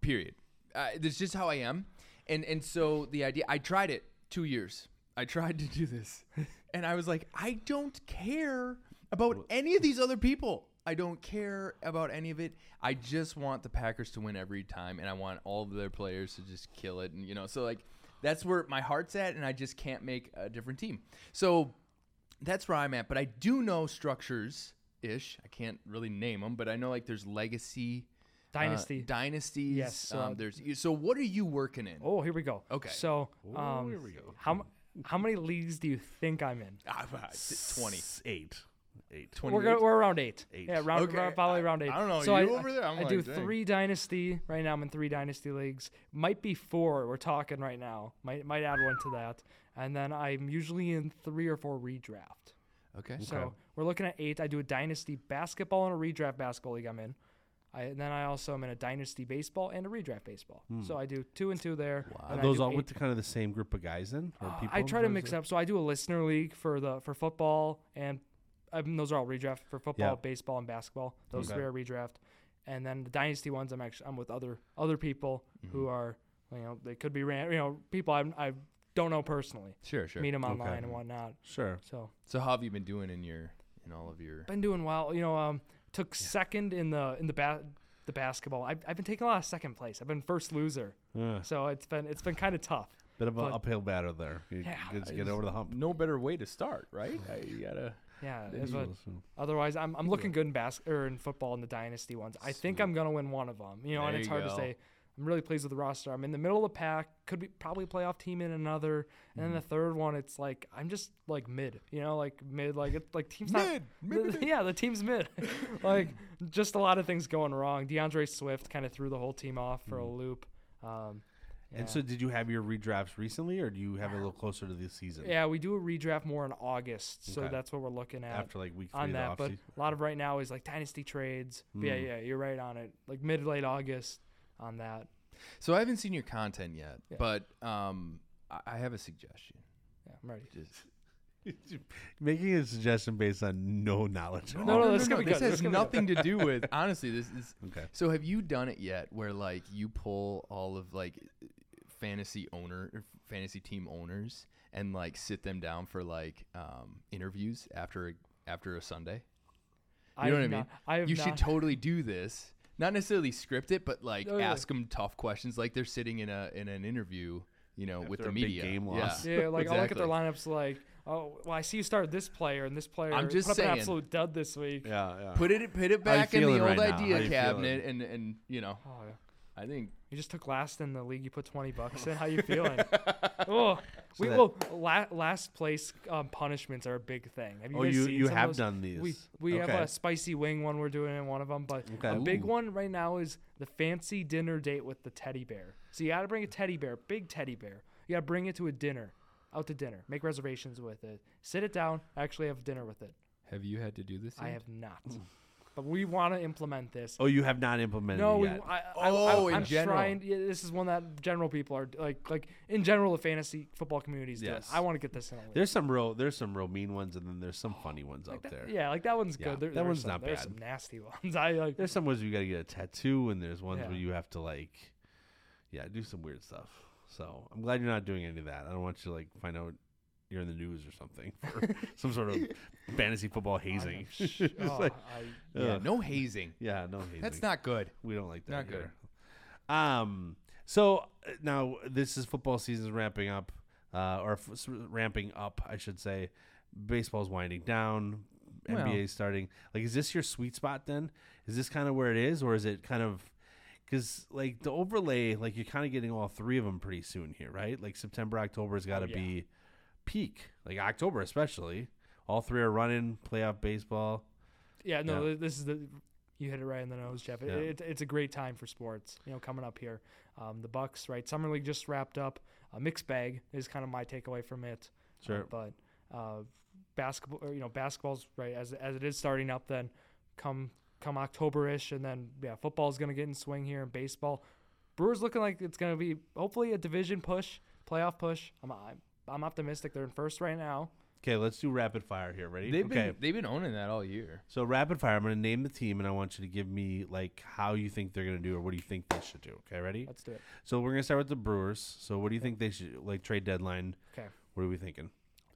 period. Uh, that's just how I am, and and so the idea I tried it two years. I tried to do this, and I was like, I don't care about any of these other people. I don't care about any of it. I just want the Packers to win every time, and I want all of their players to just kill it. And you know, so like that's where my heart's at, and I just can't make a different team. So that's where I'm at. But I do know structures ish. I can't really name them, but I know like there's legacy, uh, Dynasty. dynasties. Yes, uh, Um, there's so what are you working in? oh, here we go. Okay. So, Oh, um, here we go. how how many leagues do you think I'm in? Ah, Twenty. Eight. Eight. 28? We're, go, we're around eight. Eight. Yeah, round, Okay, round- probably I- around eight. I don't know, So you I, over there? I'm I do dang. three dynasty right now. I'm in three dynasty leagues. Might be four. We're talking right now. Might might add one to that. And then I'm usually in three or four redraft. Okay. So we're looking at eight. I do a dynasty basketball and a redraft basketball league. I'm in. I, and then I also am in a dynasty baseball and a redraft baseball. So I do two and two there. Wow. and Are those all eight- with the kind of the same group of guys then? Uh. I try to mix it- up. So I do a listener league for the for football and um, those are all redraft for football, Yeah. baseball, and basketball. Those Okay. three are redraft. And then the dynasty ones, I'm actually I'm with other other people Mm-hmm. who are you know they could be ran you know people I I don't know personally. Sure, sure. Meet them Okay. online and whatnot. Sure. So So how have you been doing in your in all of your? been doing well. You know, um, took second in the in the ba- the basketball. I've, I've been taking a lot of second place. I've been first loser. Yeah. So it's been it's been kind of tough. Bit of an uphill battle there. You Yeah. good get over the hump. No better way to start, right? I, you gotta. Yeah, There it's you what- So- Otherwise, I'm, I'm looking good in bas- or in football in the dynasty ones. I think I'm gonna win one of them. You know, and it's hard to say. I'm really pleased with the roster. I'm in the middle of the pack. Could be probably playoff team in another, and Mm-hmm. then the third one, it's like I'm just like mid. You know, like mid. Like it, like team's. Mid, mid, mid, mid. yeah, the team's mid. like just a lot of things going wrong. D'Andre Swift kind of threw the whole team off for a loop. Um, And so, did you have your redrafts recently, or do you have it a little closer to the season? yeah, we do a redraft more in August, so Okay. that's what we're looking at. After like week three on of the that, but a lot of right now is like dynasty trades. But yeah, Mm. yeah, you're right on it. Like mid late August on that. So I haven't seen your content yet, Yeah. but um, I, I have a suggestion. Yeah, I'm ready. Just Making a suggestion based on no knowledge. at No, all. no, this is gonna This has is gonna be nothing to do with. Honestly, this is. Okay. So have you done it yet? Where like you pull all of like fantasy owner, fantasy team owners, and like sit them down for like um, interviews after a, after a Sunday. I You know what I mean? I have you not, should totally do this. Not necessarily script it, but like Oh, yeah. ask them tough questions, like they're sitting in a in an interview, you know, with After the a big media. game Yeah. loss. Yeah, like I'll look at their lineups like, oh, well, I see you started this player and this player. I'm just put up saying. an absolute dud this week. Yeah, yeah. Put it put it back in the old right idea you cabinet, and and you know, Oh, yeah. I think You just took last in the league. You put twenty bucks in. How you feeling? oh, we that- well la- last place um, punishments are a big thing. Have you oh, you seen you have done these. We we Okay. have a spicy wing one we're doing in one of them, but Okay. a big one right now is the fancy dinner date with the teddy bear. So you got to bring a teddy bear, big teddy bear. You got to bring it to a dinner, out to dinner. Make reservations with it. Sit it down. Actually have dinner with it. have you had to do this? Yet? I have not, but we want to implement this. oh, you have not implemented No, it we, yet. I, Oh, I, in I'm general. trying. Yeah, this is one that general people are like, like in general, the fantasy football communities do. Yes. I want to get this in. A there's some real there's some real mean ones, and then there's some funny ones Like out that- there. Yeah, like that one's Yeah, good. There, that there's one's some- not There's bad. some nasty ones. I like. There's some ones where you got to get a tattoo, and there's ones Yeah. where you have to like, yeah, do some weird stuff. So I'm glad you're not doing any of that. I don't want you to like find out you're in the news or something for some sort of fantasy football hazing. Sh- oh, like, I- yeah, ugh. no hazing. yeah, no hazing. That's not good. We don't like that. Not good. here. Um. So uh, now this is football season ramping up, uh, or f- ramping up, I should say. Baseball's winding down. Well- NBA starting. Like, is this your sweet spot then? Is this kind of where it is, or is it kind of? Because like the overlay, like you're kind of getting all three of them pretty soon here, right? Like September, October has got to Oh, yeah. be peak. Like October especially. All three are running playoff baseball. Yeah, no, Yeah. this is the you hit it right in the nose, Jeff. It, Yeah. it, it's a great time for sports. You know, coming up here, um, the Bucks, right? Summer league just wrapped up. A mixed bag is kind of my takeaway from it. Uh, Sure. but uh, basketball, or, you know, basketball's right as as it is starting up. Then come come October ish, and then yeah, football's gonna get in swing here, and baseball. Brewers looking like it's gonna be hopefully a division push, playoff push. I'm I'm, I'm optimistic. They're in first right now. Okay, let's do rapid fire here. Ready? They've okay. been they've been owning that all year. So rapid fire. I'm going to name the team, and I want you to give me like how you think they're going to do, or what do you think they should do. Okay, ready? Let's do it. So we're going to start with the Brewers. So what do you think they should like trade deadline? Okay. What are we thinking?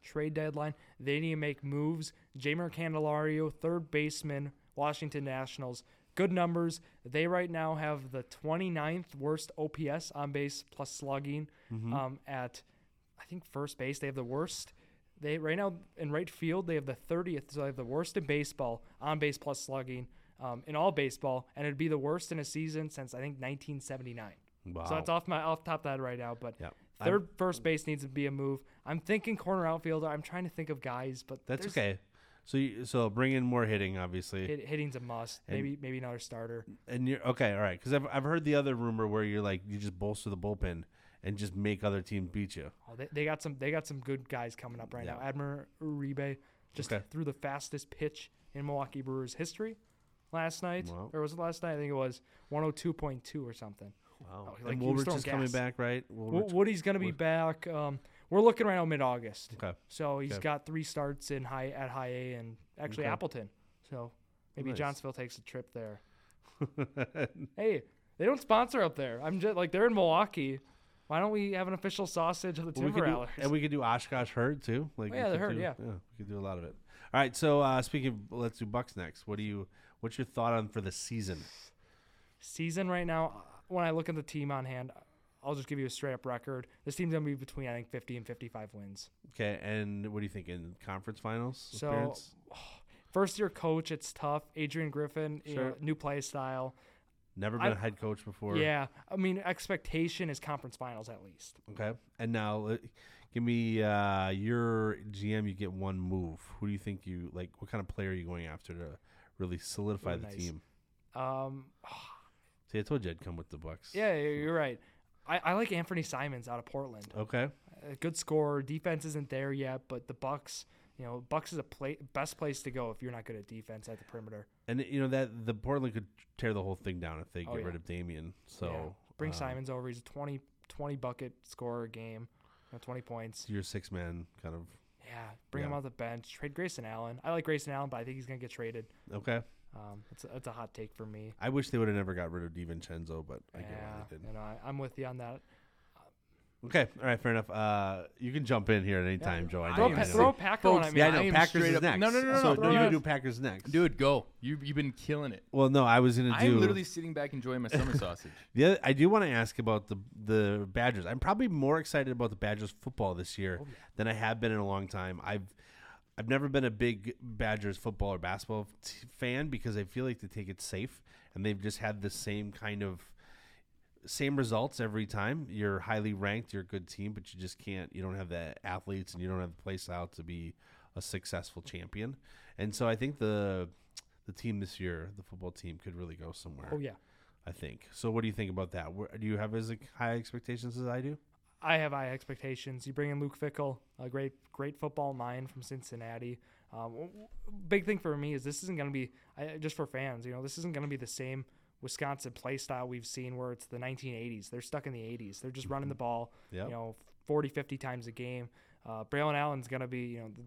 trade deadline. They need to make moves. Jeimer Candelario, third baseman, Washington Nationals. Good numbers. They right now have the 29th worst OPS on base plus slugging. Mm-hmm. Um, at I think first base they have the worst. They right now in right field they have the 30th, so they have the worst in baseball on base plus slugging um, in all baseball, and it'd be the worst in a season since I think 1979. Wow. So that's off my off top of that right now, but. I'm- third first base needs to be a move. I'm thinking corner outfielder. I'm trying to think of guys, but That's okay. So you, so bring in more hitting, obviously. Hit, hitting's a must. And- Maybe maybe another starter. And you're okay, all right? Because I've I've heard the other rumor where you're like you just bolster the bullpen and just make other teams beat you. Oh, they, they got some they got some good guys coming up right Yeah. now. Abner Uribe just Okay. threw the fastest pitch in Milwaukee Brewers history last night, Wow. or was it last night? I think it was 102.2 or something. Wow. like, and he was Woodruff throwing is coming back, right? Woody's gonna be Wood- back. Um, we're looking right now mid August. Okay. So he's Okay. got three starts in high at high A and actually Okay. Appleton. So maybe Nice. Johnsonville takes a trip there. hey, they don't sponsor up there. I'm just like they're in Milwaukee. Why don't we have an official sausage of the Well, we do, and we could do Oshkosh herd too. Like Oh, yeah, the herd, do- yeah. we could do a lot of it. All right, so uh, speaking, of, let's do Bucks next. What do you? What's your thought on for the season? Season right now, when I look at the team on hand, I'll just give you a straight up record. This team's gonna be between I think 50 and 55 wins. Okay, and what do you think in conference finals? So, appearance? First year coach, it's tough. Adrian Griffin, you know, new play style. Never been a head coach before. Yeah, I mean expectation is conference finals at least. Okay, and now uh, give me uh, your GM. You get one move. Who do you think you like? What kind of player are you going after to really solidify Ooh, the nice. team? Um, See, I told you I'd come with the Bucks. yeah, you're you're right. I, I like Anfernee Simons out of Portland. Okay. A good scorer. Defense isn't there yet, but the Bucks, you know, Bucks is a play, best place to go if you're not good at defense at the perimeter. And you know that the Portland could tear the whole thing down if they Oh, get yeah. rid of Damian. So Yeah. Bring uh, Simons over. He's a 20, 20 bucket scorer a game, you know, 20 points. Your six man kind of Yeah, bring him off the bench. Trade Grayson Allen. I like Grayson Allen, but I think he's gonna get traded. okay. Um, it's a, it's a hot take for me. I wish they would have never got rid of DiVincenzo, but I get yeah, why they did. you know, I, I'm with you on that. Okay, all right, fair enough. Uh, you can jump in here at any time, Joe. I Throw, know. a I pa- am throw. Packer one Folks, at me. yeah, I I know. am Packers straight is up- next. no, no, no, no, So no, you no. can do Packers next, Dude, go. You you've been killing it. Well, no, I was gonna do. I'm literally sitting back enjoying my summer sausage. The other, I do want to ask about the the Badgers. I'm probably more excited about the Badgers football this year Oh, yeah. than I have been in a long time. I've I've never been a big Badgers football or basketball t- fan because I feel like they take it safe and they've just had the same kind of same results every time. You're highly ranked. You're a good team, but you just can't. You don't have the athletes, and you don't have the play style to be a successful champion. And so I think the the team this year, the football team, could really go somewhere. Oh yeah. I think. So what do you think about that? Where, do you have as high expectations as I do? I have high expectations. You bring in Luke Fickell, a great great football mind from Cincinnati. Um, big thing for me is this isn't going to be I, just for fans. You know, this isn't going to be the same Wisconsin play style we've seen where it's the 1980s. They're stuck in the 80s. They're just running the ball, Yep. you know, 40, 50 times a game. Uh, Braelon Allen's going to be, you know, the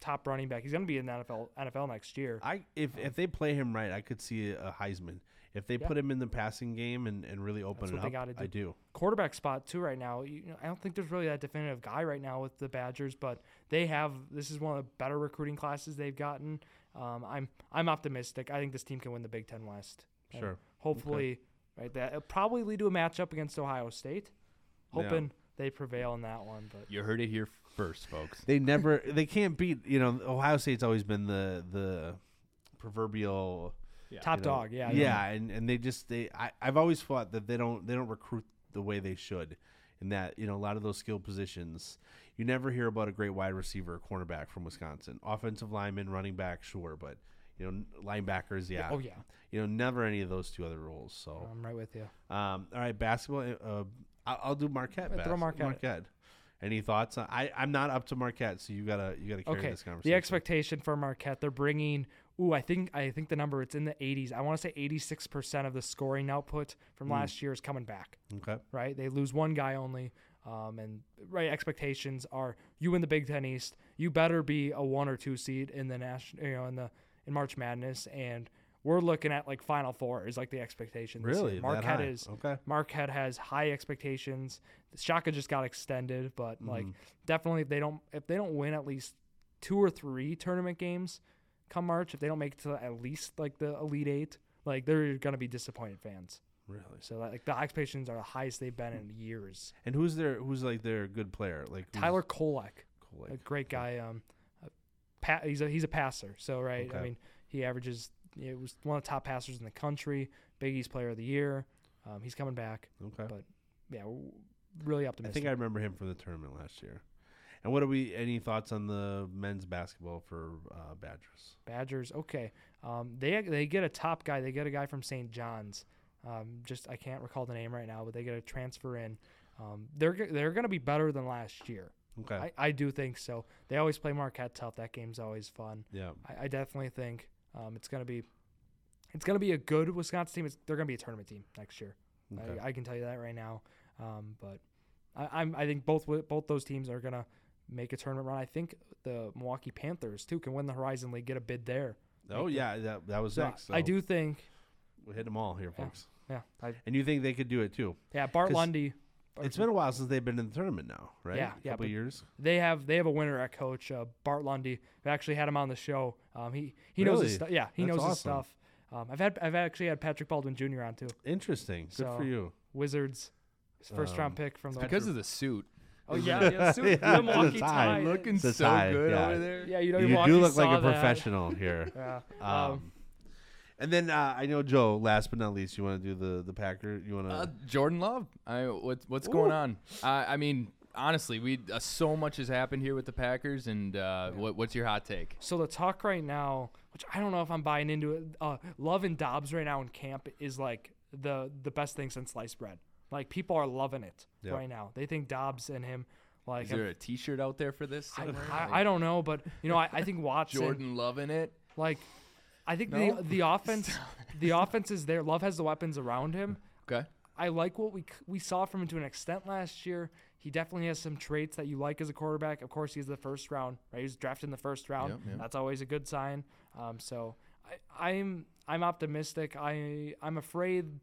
top running back. He's going to be in the NFL NFL next year. I if if they play him right, I could see a Heisman. If they Yeah. put him in the passing game and, and really open it up, gotta I do. quarterback spot too right now. You know, I don't think there's really that definitive guy right now with the Badgers, but they have. This is one of the better recruiting classes they've gotten. Um, I'm I'm optimistic. I think this team can win the Big Ten West. And Sure. Hopefully, right. That it'll probably lead to a matchup against Ohio State. Yeah. Hoping they prevail in that one, but You heard it here first, folks. They never they can't beat you know Ohio State's always been the the proverbial top you know, dog. Yeah. yeah, and, and they just they I, I've always thought that they don't they don't recruit the way they should in that you know a lot of those skill positions you never hear about a great wide receiver or cornerback from Wisconsin offensive lineman running back sure but you know linebackers yeah Oh yeah. you know never any of those two other roles so I'm right with you. um all right basketball uh I'll, I'll do Marquette throw Marquette. Marquette any thoughts I I'm not up to Marquette so you gotta you gotta carry Okay. this conversation The expectation for Marquette, they're bringing. Ooh, I think I think the number it's in the 80s. I want to say 86 percent of the scoring output from Mm. last year is coming back. okay right? They lose one guy only. Um, and right expectations are you win the Big Ten East, you better be a one or two seed in the national, you know, in the in March Madness, and we're looking at like Final Four is like the expectation. really Marquette is okay Marquette has high expectations. Shaka just got extended, but like Mhm. definitely if they don't if they don't win at least two or three tournament games come March, if they don't make it to at least like the Elite Eight, like they're gonna be disappointed fans. really So like the expectations are the highest they've been in years. And who's their who's like their good player? Like Tyler Kolek, Cool, a great guy. Um, pa- he's a he's a passer. So right, I mean he averages. It was one of the top passers in the country. Big East Player of the Year. Um, he's coming back. okay. but Yeah, really I think I remember him from the tournament last year. And what are we? Any thoughts on the men's basketball for uh, Badgers? Badgers. Okay, um, they they get a top guy. They get a guy from St. John's. Um, just I can't recall the name right now, but they get a transfer in. Um, they're they're going to be better than last year. Okay. I, I do think so. They always play Marquette tough. That game's always fun. yeah. I, I definitely think um, it's gonna be it's gonna be a good Wisconsin team. It's, they're gonna be a tournament team next year. Okay. I, I can tell you that right now. Um, but I, I'm I think both both those teams are gonna make a tournament run. I think the Milwaukee Panthers too can win the Horizon League, get a bid there. oh make the- yeah, that that was So next. I do think We hit them all here, folks. yeah I, And you think they could do it too? yeah Bart Lundy. It's been a while since they've been in the tournament now, right? Yeah, a yeah, couple but- years. They have they have a winner at coach uh, Bart Lundy. We actually had him on the show. Um, he he knows his stuff. Yeah, he That's knows his stuff. Um, I've had I've actually had Patrick Baldwin Jr. on too. Interesting. Good So- for you. Wizards, first Um, round pick from the. Because of the suit. oh yeah, yeah, suit, Yeah, the Milwaukee the tie. tie. Looking The so tie, good yeah. over there. Yeah, you know You Milwaukee do look like a that. professional here. Yeah. Um, Um, and then uh, I know Joe. Last but not least, you want to do the the Packer? You want to? Uh, Jordan Love. I what's what's going on? Uh, I mean, honestly, we uh, so much has happened here with the Packers, and uh, what what's your hot take? So the talk right now, which I don't know if I'm buying into it, uh, Love and Doubs right now in camp is like the the best thing since sliced bread. Like people are loving it Yep. right now. They think Doubs and him, like Is there a T-shirt out there for this? I. I, I don't know, but you know I, I think Watson, Jordan loving it. like I think No? the the offense, the offense is there. Love has the weapons around him. Okay. I like what we we saw from him to an extent last year. He definitely has some traits that you like as a quarterback. Of course, he's the first round, right? He was drafted in the first round. Yep, yep. That's always a good sign. Um, so I, I'm I'm optimistic. I I'm afraid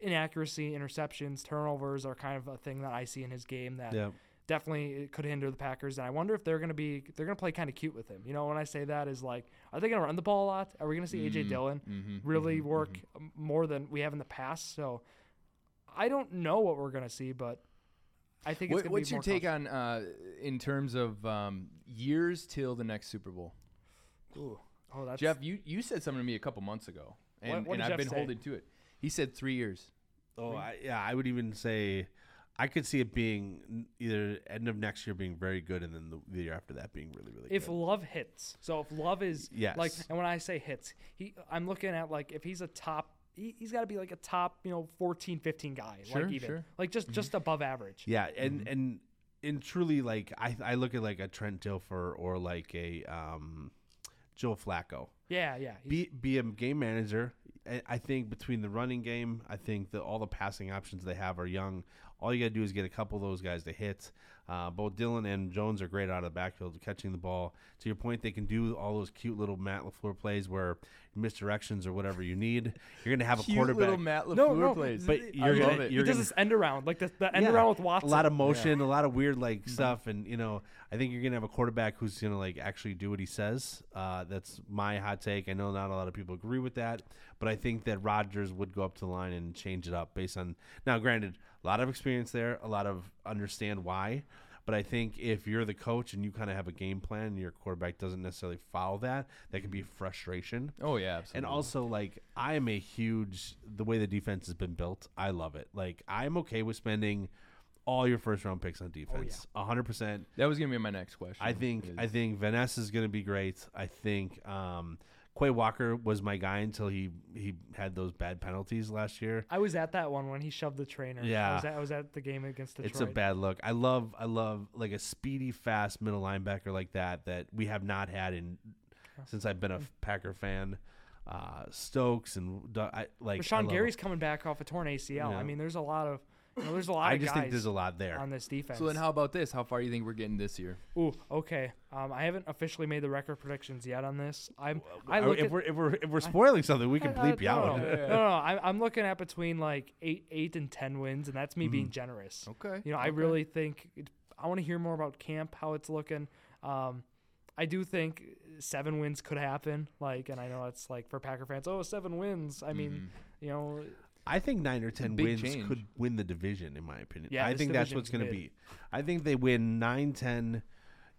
inaccuracy, interceptions, turnovers are kind of a thing that I see in his game that yeah. Definitely it could hinder the Packers. And I wonder if they're going to be they're going to play kind of cute with him. You know, when I say that is like, are they going to run the ball a lot? Are we going to see AJ Mm, Dillon mhm, really mhm, work mhm. more than we have in the past? So I don't know what we're going to see, but I think it's What, going be what's your more take on uh, in terms of um, years till the next Super Bowl? Ooh. Oh, that's Jeff, you, you said something to me a couple months ago, and, what and I've Jeff been say? holding to it. He said three years. Oh, I, yeah, I would even say I could see it being either end of next year being very good, and then the, the year after that being really, really good. If good. Love hits, so if Love is yes. like, and when I say hits, he, I'm looking at like if he's a top, he, he's got to be like a top, you know, 14, 15 guy, Sure, like even sure. like just just above average. Yeah, and Mm-hmm. and and truly, like I I look at like a Trent Dilfer or like a um, Joe Flacco. Yeah, yeah. Be be a game manager. I- I think between the running game, I think that all the passing options they have are young. All you got to do is get a couple of those guys to hit. Uh, both Dillon and Jones are great out of the backfield catching the ball. To your point, they can do all those cute little Matt LaFleur plays where misdirections or whatever you need. You're gonna have a Cute quarterback. little Matt LaFleur no, no, plays. But you're love gonna- it. you're he does gonna- this end around, like the, the end Yeah, around with Watson. A lot of motion, a lot of weird like stuff, and you know, I think you're gonna have a quarterback who's gonna like actually do what he says. Uh, that's my hot take. I know not a lot of people agree with that, but I think that Rodgers would go up to the line and change it up based on now. Granted, a lot of experience there, a lot of understand why. But I think if you're the coach and you kind of have a game plan and your quarterback doesn't necessarily follow that, that could be frustration. oh yeah, absolutely. And also, like, I am a huge the way the defense has been built. I love it. Like, I'm okay with spending all your first round picks on defense, a hundred percent. that was gonna be my next question. I think is- I think Van Ness is going to be great. I think um, Quay Walker was my guy until he he had those bad penalties last year. I was at that one when he shoved the trainer. Yeah. I was at, I was at the game against Detroit. It's a bad look. I love I love like a speedy, fast middle linebacker like that that we have not had in since I've been a Packer fan. Uh, Stokes and I, like Rashan Gary's coming back off a torn ACL. Yeah. I mean, there's a lot of, you know, there's a lot I of just guys think there's a lot there. on this defense. So then, how about this? How far do you think we're getting this year? Ooh, okay. Um, I haven't officially made the record predictions yet on this. I'm. I Are- look if at, we're if we're if we're spoiling something, we can I- I- bleep you no, out. No, no, no, no, I'm, I'm looking at between like eight, eight and ten wins, and that's me being generous. Okay. You know, I really think it, I want to hear more about camp, how it's looking. Um, I do think seven wins could happen. Like, and I know it's like for Packer fans, oh, seven wins. I mean, Mm-hmm. you know, I think nine or ten big wins change. could win the division, in my opinion. Yeah, I think that's what's going to be. I think they win 9 10,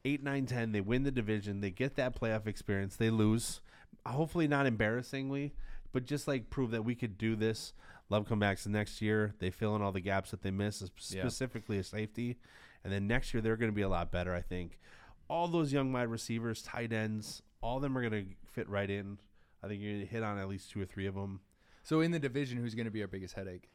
8 9 10. They win the division. They get that playoff experience. They lose. Hopefully, not embarrassingly, but just like prove that we could do this. Love comebacks the next year. They fill in all the gaps that they miss, Yeah. specifically a safety. And then next year, they're going to be a lot better, I think. All those young wide receivers, tight ends, all of them are going to fit right in. I think you're going to hit on at least two or three of them. So in the division, who's going to be our biggest headache?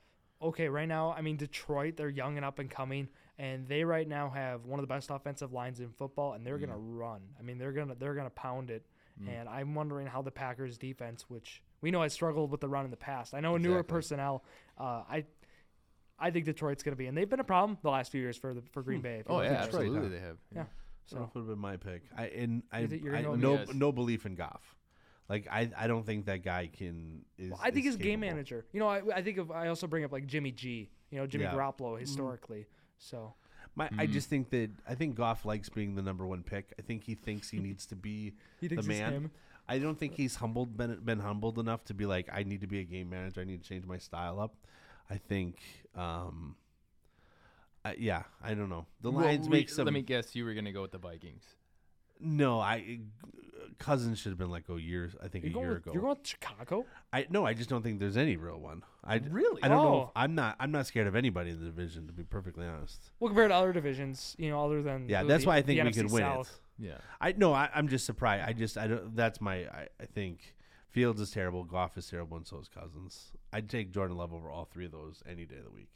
okay, right now, I mean, Detroit, they're young and up and coming, and they right now have one of the best offensive lines in football, and they're gonna mm. run. I mean, they're gonna they're gonna pound it. Mm. And I'm wondering how the Packers defense, which we know has struggled with the run in the past. I know a newer personnel. Uh, I I think Detroit's gonna be, and they've been a problem the last few years for the for Green hmm. Bay. if you Oh yeah, at it. Detroit, absolutely huh? they have. Yeah. So So that would have been my pick. I and I, You think you're I no Yes. no belief in Goff. Like I, I don't think that guy can. Is, Well, I think is his game capable. manager. You know, I, I think of I also bring up like Jimmy G. You know, Jimmy Yeah. Garoppolo historically. So My, I just think that I think Goff likes being the number one pick. I think he thinks he needs to be he the thinks it's man. him. I don't think he's humbled been been humbled enough to be like I need to be a game manager. I need to change my style up. I think, um, I, yeah, I don't know. The Well, we- make some. Let me guess. You were going to go with the Vikings. No, I Cousins should have been like a years. I think You're a going, year with, ago. you're going with Chicago. I no, I just don't think there's any real one. I Really? I don't know. Oh. If, I'm not. I'm not scared of anybody in the division. To be perfectly honest. Well, compared to other divisions, you know, other than Yeah, the- that's the- why I the think we NFC could win South. it. Yeah. I no, I, I'm just surprised. I just I don't. That's my. I, I think Fields is terrible. Goff is terrible, and so is Cousins. I'd take Jordan Love over all three of those any day of the week.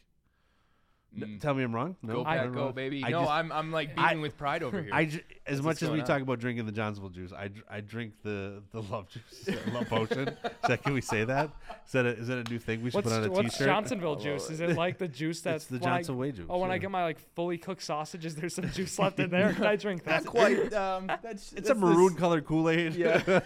N- Mm. tell me I'm wrong. No, Go I'm Pack, go wrong? baby. I no, just- I'm I'm like I- with pride over here. I ju- as That's much as we going talk about drinking the Johnsonville juice, I, I drink the the love juice, love potion. Is that, can we say that? Is that a, is that a new thing we should What's, put on a what's T-shirt? Johnsonville juice? Is it like the juice that's the when I- Johnson Way juice. Oh, when I yeah. get my like fully cooked sausages, there's some juice left in there. Can I drink that? Not quite. Um, that's it's a maroon colored Kool Aid. Yeah.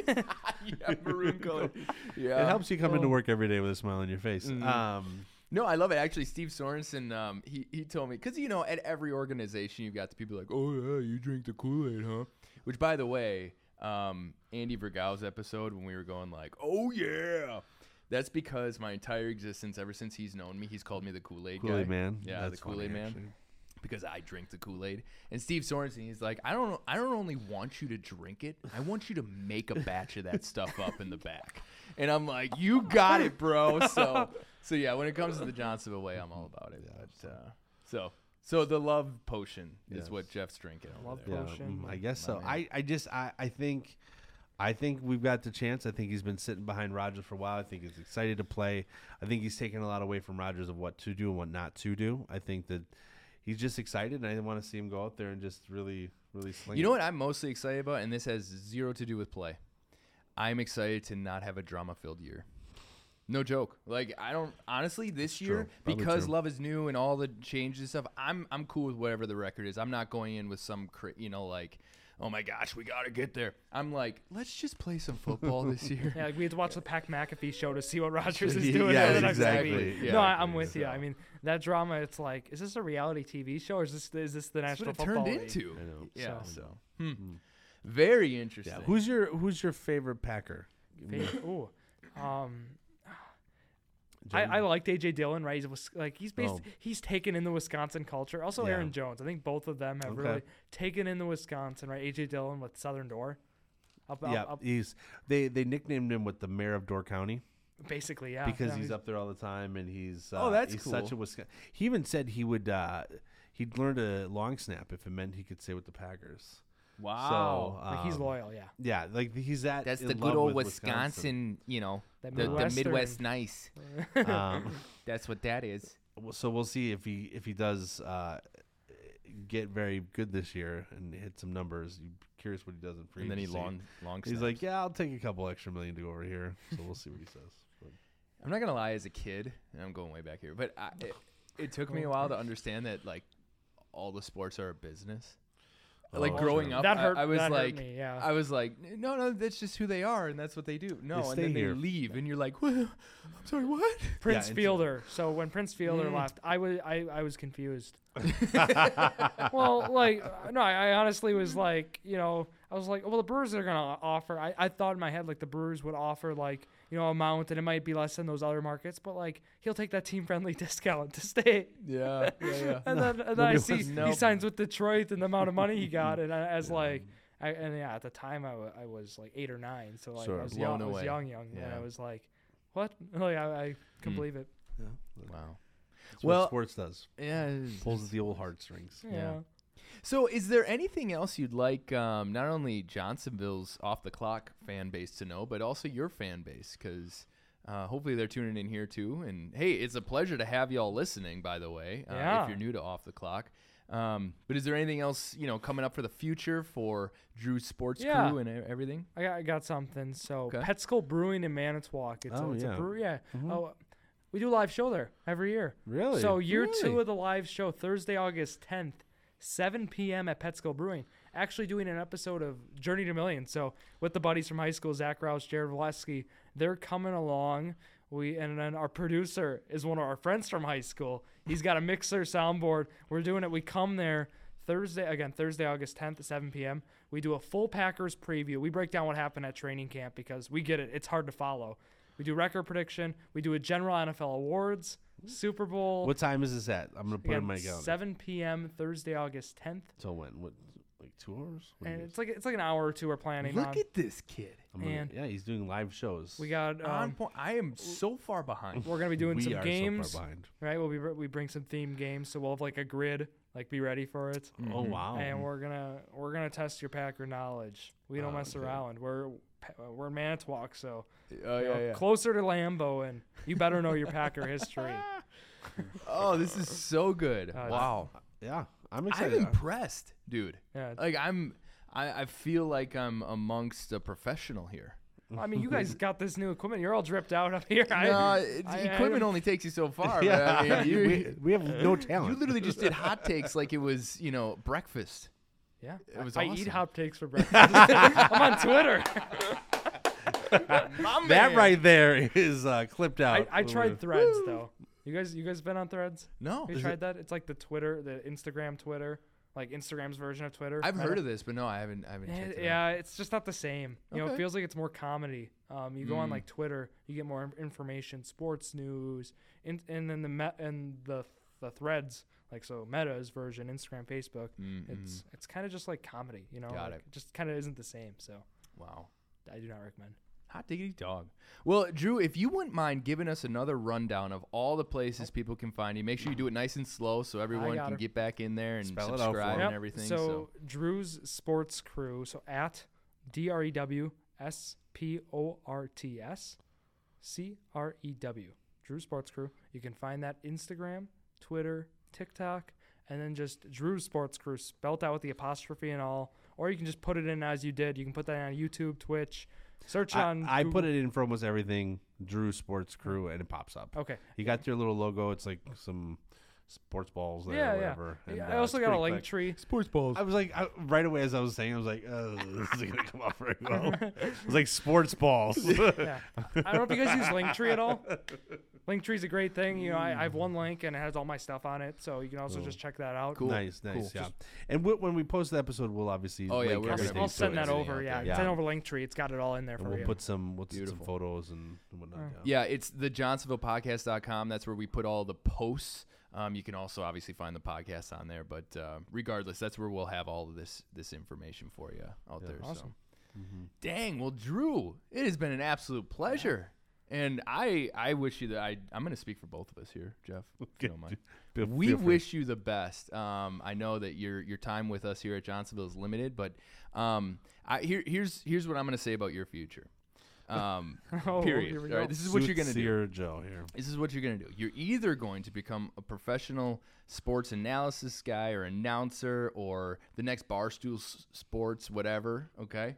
yeah, maroon color. Yeah. It helps you come into Oh. work every day with a smile on your face. Mhm. Um, No, I love it. Actually, Steve Sorensen, um, he he told me because you know at every organization you've got the people like, oh yeah, you drink the Kool Aid, huh? Which, by the way, um, Andy Vergau's episode when we were going like, oh yeah, that's because my entire existence, ever since he's known me, he's called me the Kool Aid Kool Aid man. Yeah, That's the Kool Aid man. actually. Because I drink the Kool Aid, and Steve Sorensen, he's like, I don't, I don't only want you to drink it, I want you to make a batch of that stuff up in the back. And I'm like, you got it, bro. So So yeah, when it comes to the Johnsonville way, I'm all about it. Yeah, but, uh, so so the love potion is what Jeff's drinking. over Love there. Potion. mm, I guess so. I, I just I, I think I think we've got the chance. I think he's been sitting behind Rodgers for a while. I think he's excited to play. I think he's taking a lot away from Rodgers of what to do and what not to do. I think that he's just excited, and I want to see him go out there and just really, really sling. You it. know what I'm mostly excited about, and this has zero to do with play. I'm excited to not have a drama-filled year. No joke. Like I don't honestly this year true. Because true. love is new and all the changes and stuff. I'm I'm cool with whatever the record is. I'm not going in with some cra- you know like oh my gosh we got to get there. I'm like let's just play some football this year. Yeah, like we had to watch the Pat McAfee show to see what Rodgers is doing. yeah, for the next exactly. Yeah, no, I, I'm with so- you. I mean, that drama. It's like, is this a reality TV show or is this is this the That's what National it Football turned League? into. I know. Yeah. So- So, hmm. Mm. very interesting. Yeah. Who's your Who's your favorite Packer? Fa- Ooh, um, I? I liked AJ Dillon. Right, he's like he's based. Oh. He's taken in the Wisconsin culture. Also, Yeah. Aaron Jones. I think both of them have Okay. really taken in the Wisconsin. Right, AJ Dillon with Southern Door. Up, up, yeah, up- he's they they nicknamed him with the mayor of Door County basically, yeah. because yeah, he's up there all the time and he's uh, Oh, that's he's such a. Wisconsin. He even said he would uh, he'd learn a long snap if it meant he could stay with the Packers. Wow. So Like he's um, loyal. Yeah, Yeah, like he's that. That's in the love good old with Wisconsin, you know, the, the Midwest nice. um, That's what that is. so we'll see if he if he does uh, get very good this year and hit some numbers. You curious what he does in free And then he agency. long, long. He's snaps. like, yeah, I'll take a couple extra million to go over here. So we'll see what he says. But I'm not gonna lie. As a kid, and I'm going way back here, but I, it, it took me a while to understand that like all the sports are a business. Like Oh, growing sure. up, that I- hurt. I, was that hurt like, me, yeah. I was like, no, no, that's just who they are, and that's what they do. No, and stay then here. they leave, and you're like, well, I'm sorry, what? Prince and- Fielder. So when Prince Fielder Mm. left, I was I, I was confused. well, like no, I, I honestly was like, you know, I was like, well, the Brewers are gonna offer. I, I thought in my head like the Brewers would offer like you know amount, and it might be less than those other markets, but like he'll take that team friendly discount to stay. Yeah, yeah, yeah. And then, and then I nobody see wants- he signs with Detroit and the amount of money he got, and I, as like. I, and yeah, at the time I I was like eight or nine, so like Sure. I was Blown young, I was away. young, young, and I was like, "What?" Like I, I couldn't Mm. believe it. yeah, Wow. that's Well- what sports does. Yeah. it is- Pulls the old heartstrings. Yeah. So, is there anything else you'd like um, not only Johnsonville's off the clock fan base to know, but also your fan base? Because uh, hopefully they're tuning in here too. And hey, it's a pleasure to have y'all listening. By the way, uh, Yeah. if you're new to off the clock. Um, but is there anything else you know coming up for the future for Drew's Sports Yeah. Crew and everything? I got, I got something. So Okay. Pet Skull Brewing in Manitowoc. It's, Oh, a, it's yeah. a brewery. Yeah. Mhm. Oh, we do a live show there every year. Really? So year Really? two of the live show, Thursday, August 10th, 7 p.m. at Pet Skull Brewing. Actually doing an episode of Journey to Million. So with the buddies from high school, Zach Roush, Jared Valesky, they're coming along. We and then our producer is one of our friends from high school. He's got a mixer soundboard. We're doing it. We come there Thursday again, Thursday, August 10th at 7 p.m. We do a full Packers preview. We break down what happened at training camp because we get it. It's hard to follow. We do record prediction. We do a general NFL awards, Super Bowl. What time is this at? I'm gonna put it in my calendar. 7 p.m. Thursday, August 10th, Till when? What? Like two hours? What and it's like it's like an hour or two we're planning Look on. at this kid. I'm gonna- and- yeah, he's doing live shows. we got On um, point. I am so far behind. we're gonna be doing we some are games, so far behind. right? We'll be we bring some themed games, so we'll have like a grid, like be ready for it. Oh Mhm. wow! And we're gonna we're gonna test your Packer knowledge. We don't Oh, mess okay. around. We're pa- we're in Manitowoc, so Oh you know, yeah, yeah. closer to Lambeau, and you better know your Packer history. Oh, this is so good. Uh, wow. yeah, I'm I'm impressed, dude. Yeah, Like I'm, I, I feel like I'm amongst a professional here. I mean, you guys got this new equipment. You're all dripped out up here. No, I- I equipment don't- only takes you so far. yeah, but I mean, we, we have no talent. you literally just did hot takes like it was, you know, breakfast. Yeah, It was I awesome. eat hot takes for breakfast. I'm on Twitter. That right there is uh, clipped out. I tried Threads though. You guys, you guys been on Threads? No, You tried that? It's like the Twitter, the Instagram Twitter, like Instagram's version of Twitter. I've heard of this, but no, I haven't. I haven't Eh, checked it yeah, it's just not the same. You know, it feels like it's more comedy. Um, you go on Mm. like Twitter, you get more information, sports news, in, and then the met and the the threads, like so Meta's version, Instagram, Facebook. out. Mm, It's it's kind of just like comedy, you know. Got like, it. Just kind of isn't the same. So wow. I do not recommend. Hot diggity dog. Well, Drew, if you wouldn't mind giving us another rundown of all the places people can find you, make sure you do it nice and slow so everyone can her. get back in there and Spell it out for subscribe them. and Yep, everything. So, So, Drew's Sports Crew. So at D R E W S P O R T S C R E W. Drew Sports Crew. You can find that Instagram, Twitter, TikTok, and then just Drew Sports Crew spelt out with the apostrophe and all. Or you can just put it in as you did. You can put that on YouTube, Twitch. Search I, on. I put it in for almost everything. Drew Sports Crew, and it pops up. Okay. You got your little logo. It's like some sports balls there, Yeah, or yeah. whatever. and, Yeah, uh, I also it's got a pretty link quick. tree. sports balls. I was like, I, right away as I was saying, I was like, oh, this isn't gonna come off very well. it was like sports balls. yeah. I don't know if you guys use Linktree at all. Linktree's a great thing. You know, I, I have one link and it has all my stuff on it, so you can also Cool. just check that out. Cool. Nice, nice, Cool. yeah. Just- and w- when we post the episode, we'll obviously Oh, yeah, we're I'll, gonna I'll send that over. Yeah. Yeah. send over Linktree. It's got it all in there And for we'll you. put some we'll put some photos and whatnot. Yeah. Yeah, it's the johnsonvillepodcast.com. That's where we put all the posts. Um, you can also obviously find the podcast on there, but uh, regardless, that's where we'll have all of this this information for you out Yeah. there. So, Awesome. Mhm. dang, well, Drew, it has been an absolute pleasure, and I I wish you that I I'm going to speak for both of us here, Jeff. If you don't mind. Feel- we feel wish you the best. Um, I know that your your time with us here at Johnsonville is limited, but um, I, here here's here's what I'm going to say about your future. Um, Oh, period. here we All right, this is what you're going to do. Joe here. This is what you're going to do. You're either going to become a professional sports analysis guy or announcer or the next Barstool S- Sports, whatever. Okay.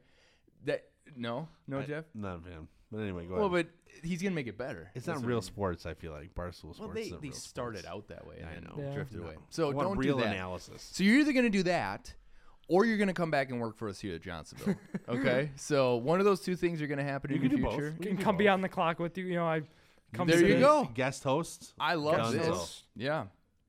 That no, no, I- Jeff. Not a fan. But anyway, go ahead. Well, ahead. but he's gonna make it better. it's That's not real I mean. sports. I feel like Barstool Sports. Well, they, isn't they real started sports. out that way and I then know. Yeah. drifted No. away. I So want don't real do that. analysis. So you're either gonna do that, or you're gonna come back and work for us here at Johnsonville. okay. so one of those two things are gonna happen You in can the do both. future. We can do come both. be on the clock with you. You know, I come. There you go. Guest host. I love Gonzo. this. Yeah.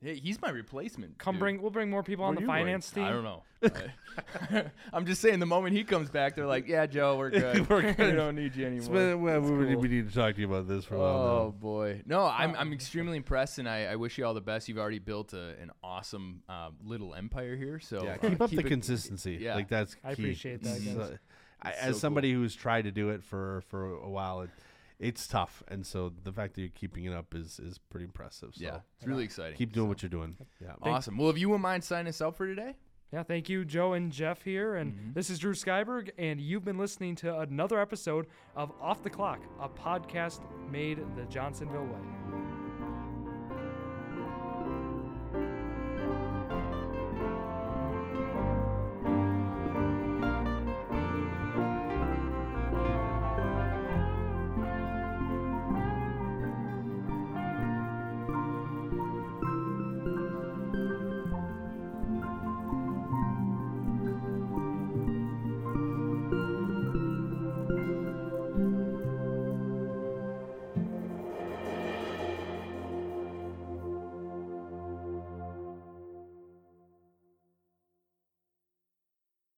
Hey, he's my replacement. Come dude. bring. We'll bring more people on the you going? finance team. I don't know. I- I'm just saying, the moment he comes back, they're like, "Yeah, Joe, we're good. We're we don't need you anymore." been- well, we, cool. we need to talk to you about this for a while Oh now. boy, no, I'm I'm extremely impressed, and I, I wish you all the best. You've already built a, an awesome uh, little empire here, so Yeah, uh, keep up the it- consistency. yeah. like that's. I key. appreciate that, guys. I, It's as so somebody who's tried to do it for for a while, it, it's tough, and so the fact that you're keeping it up is is pretty impressive. So Yeah, it's really exciting. keep doing so. what you're doing. Yeah. Awesome. Well, if you wouldn't mind signing us up for today, Yeah, thank you, Joe and Jeff here. And Mhm. this is Drew Skyberg, and you've been listening to another episode of Off the Clock, a podcast made the Johnsonville way.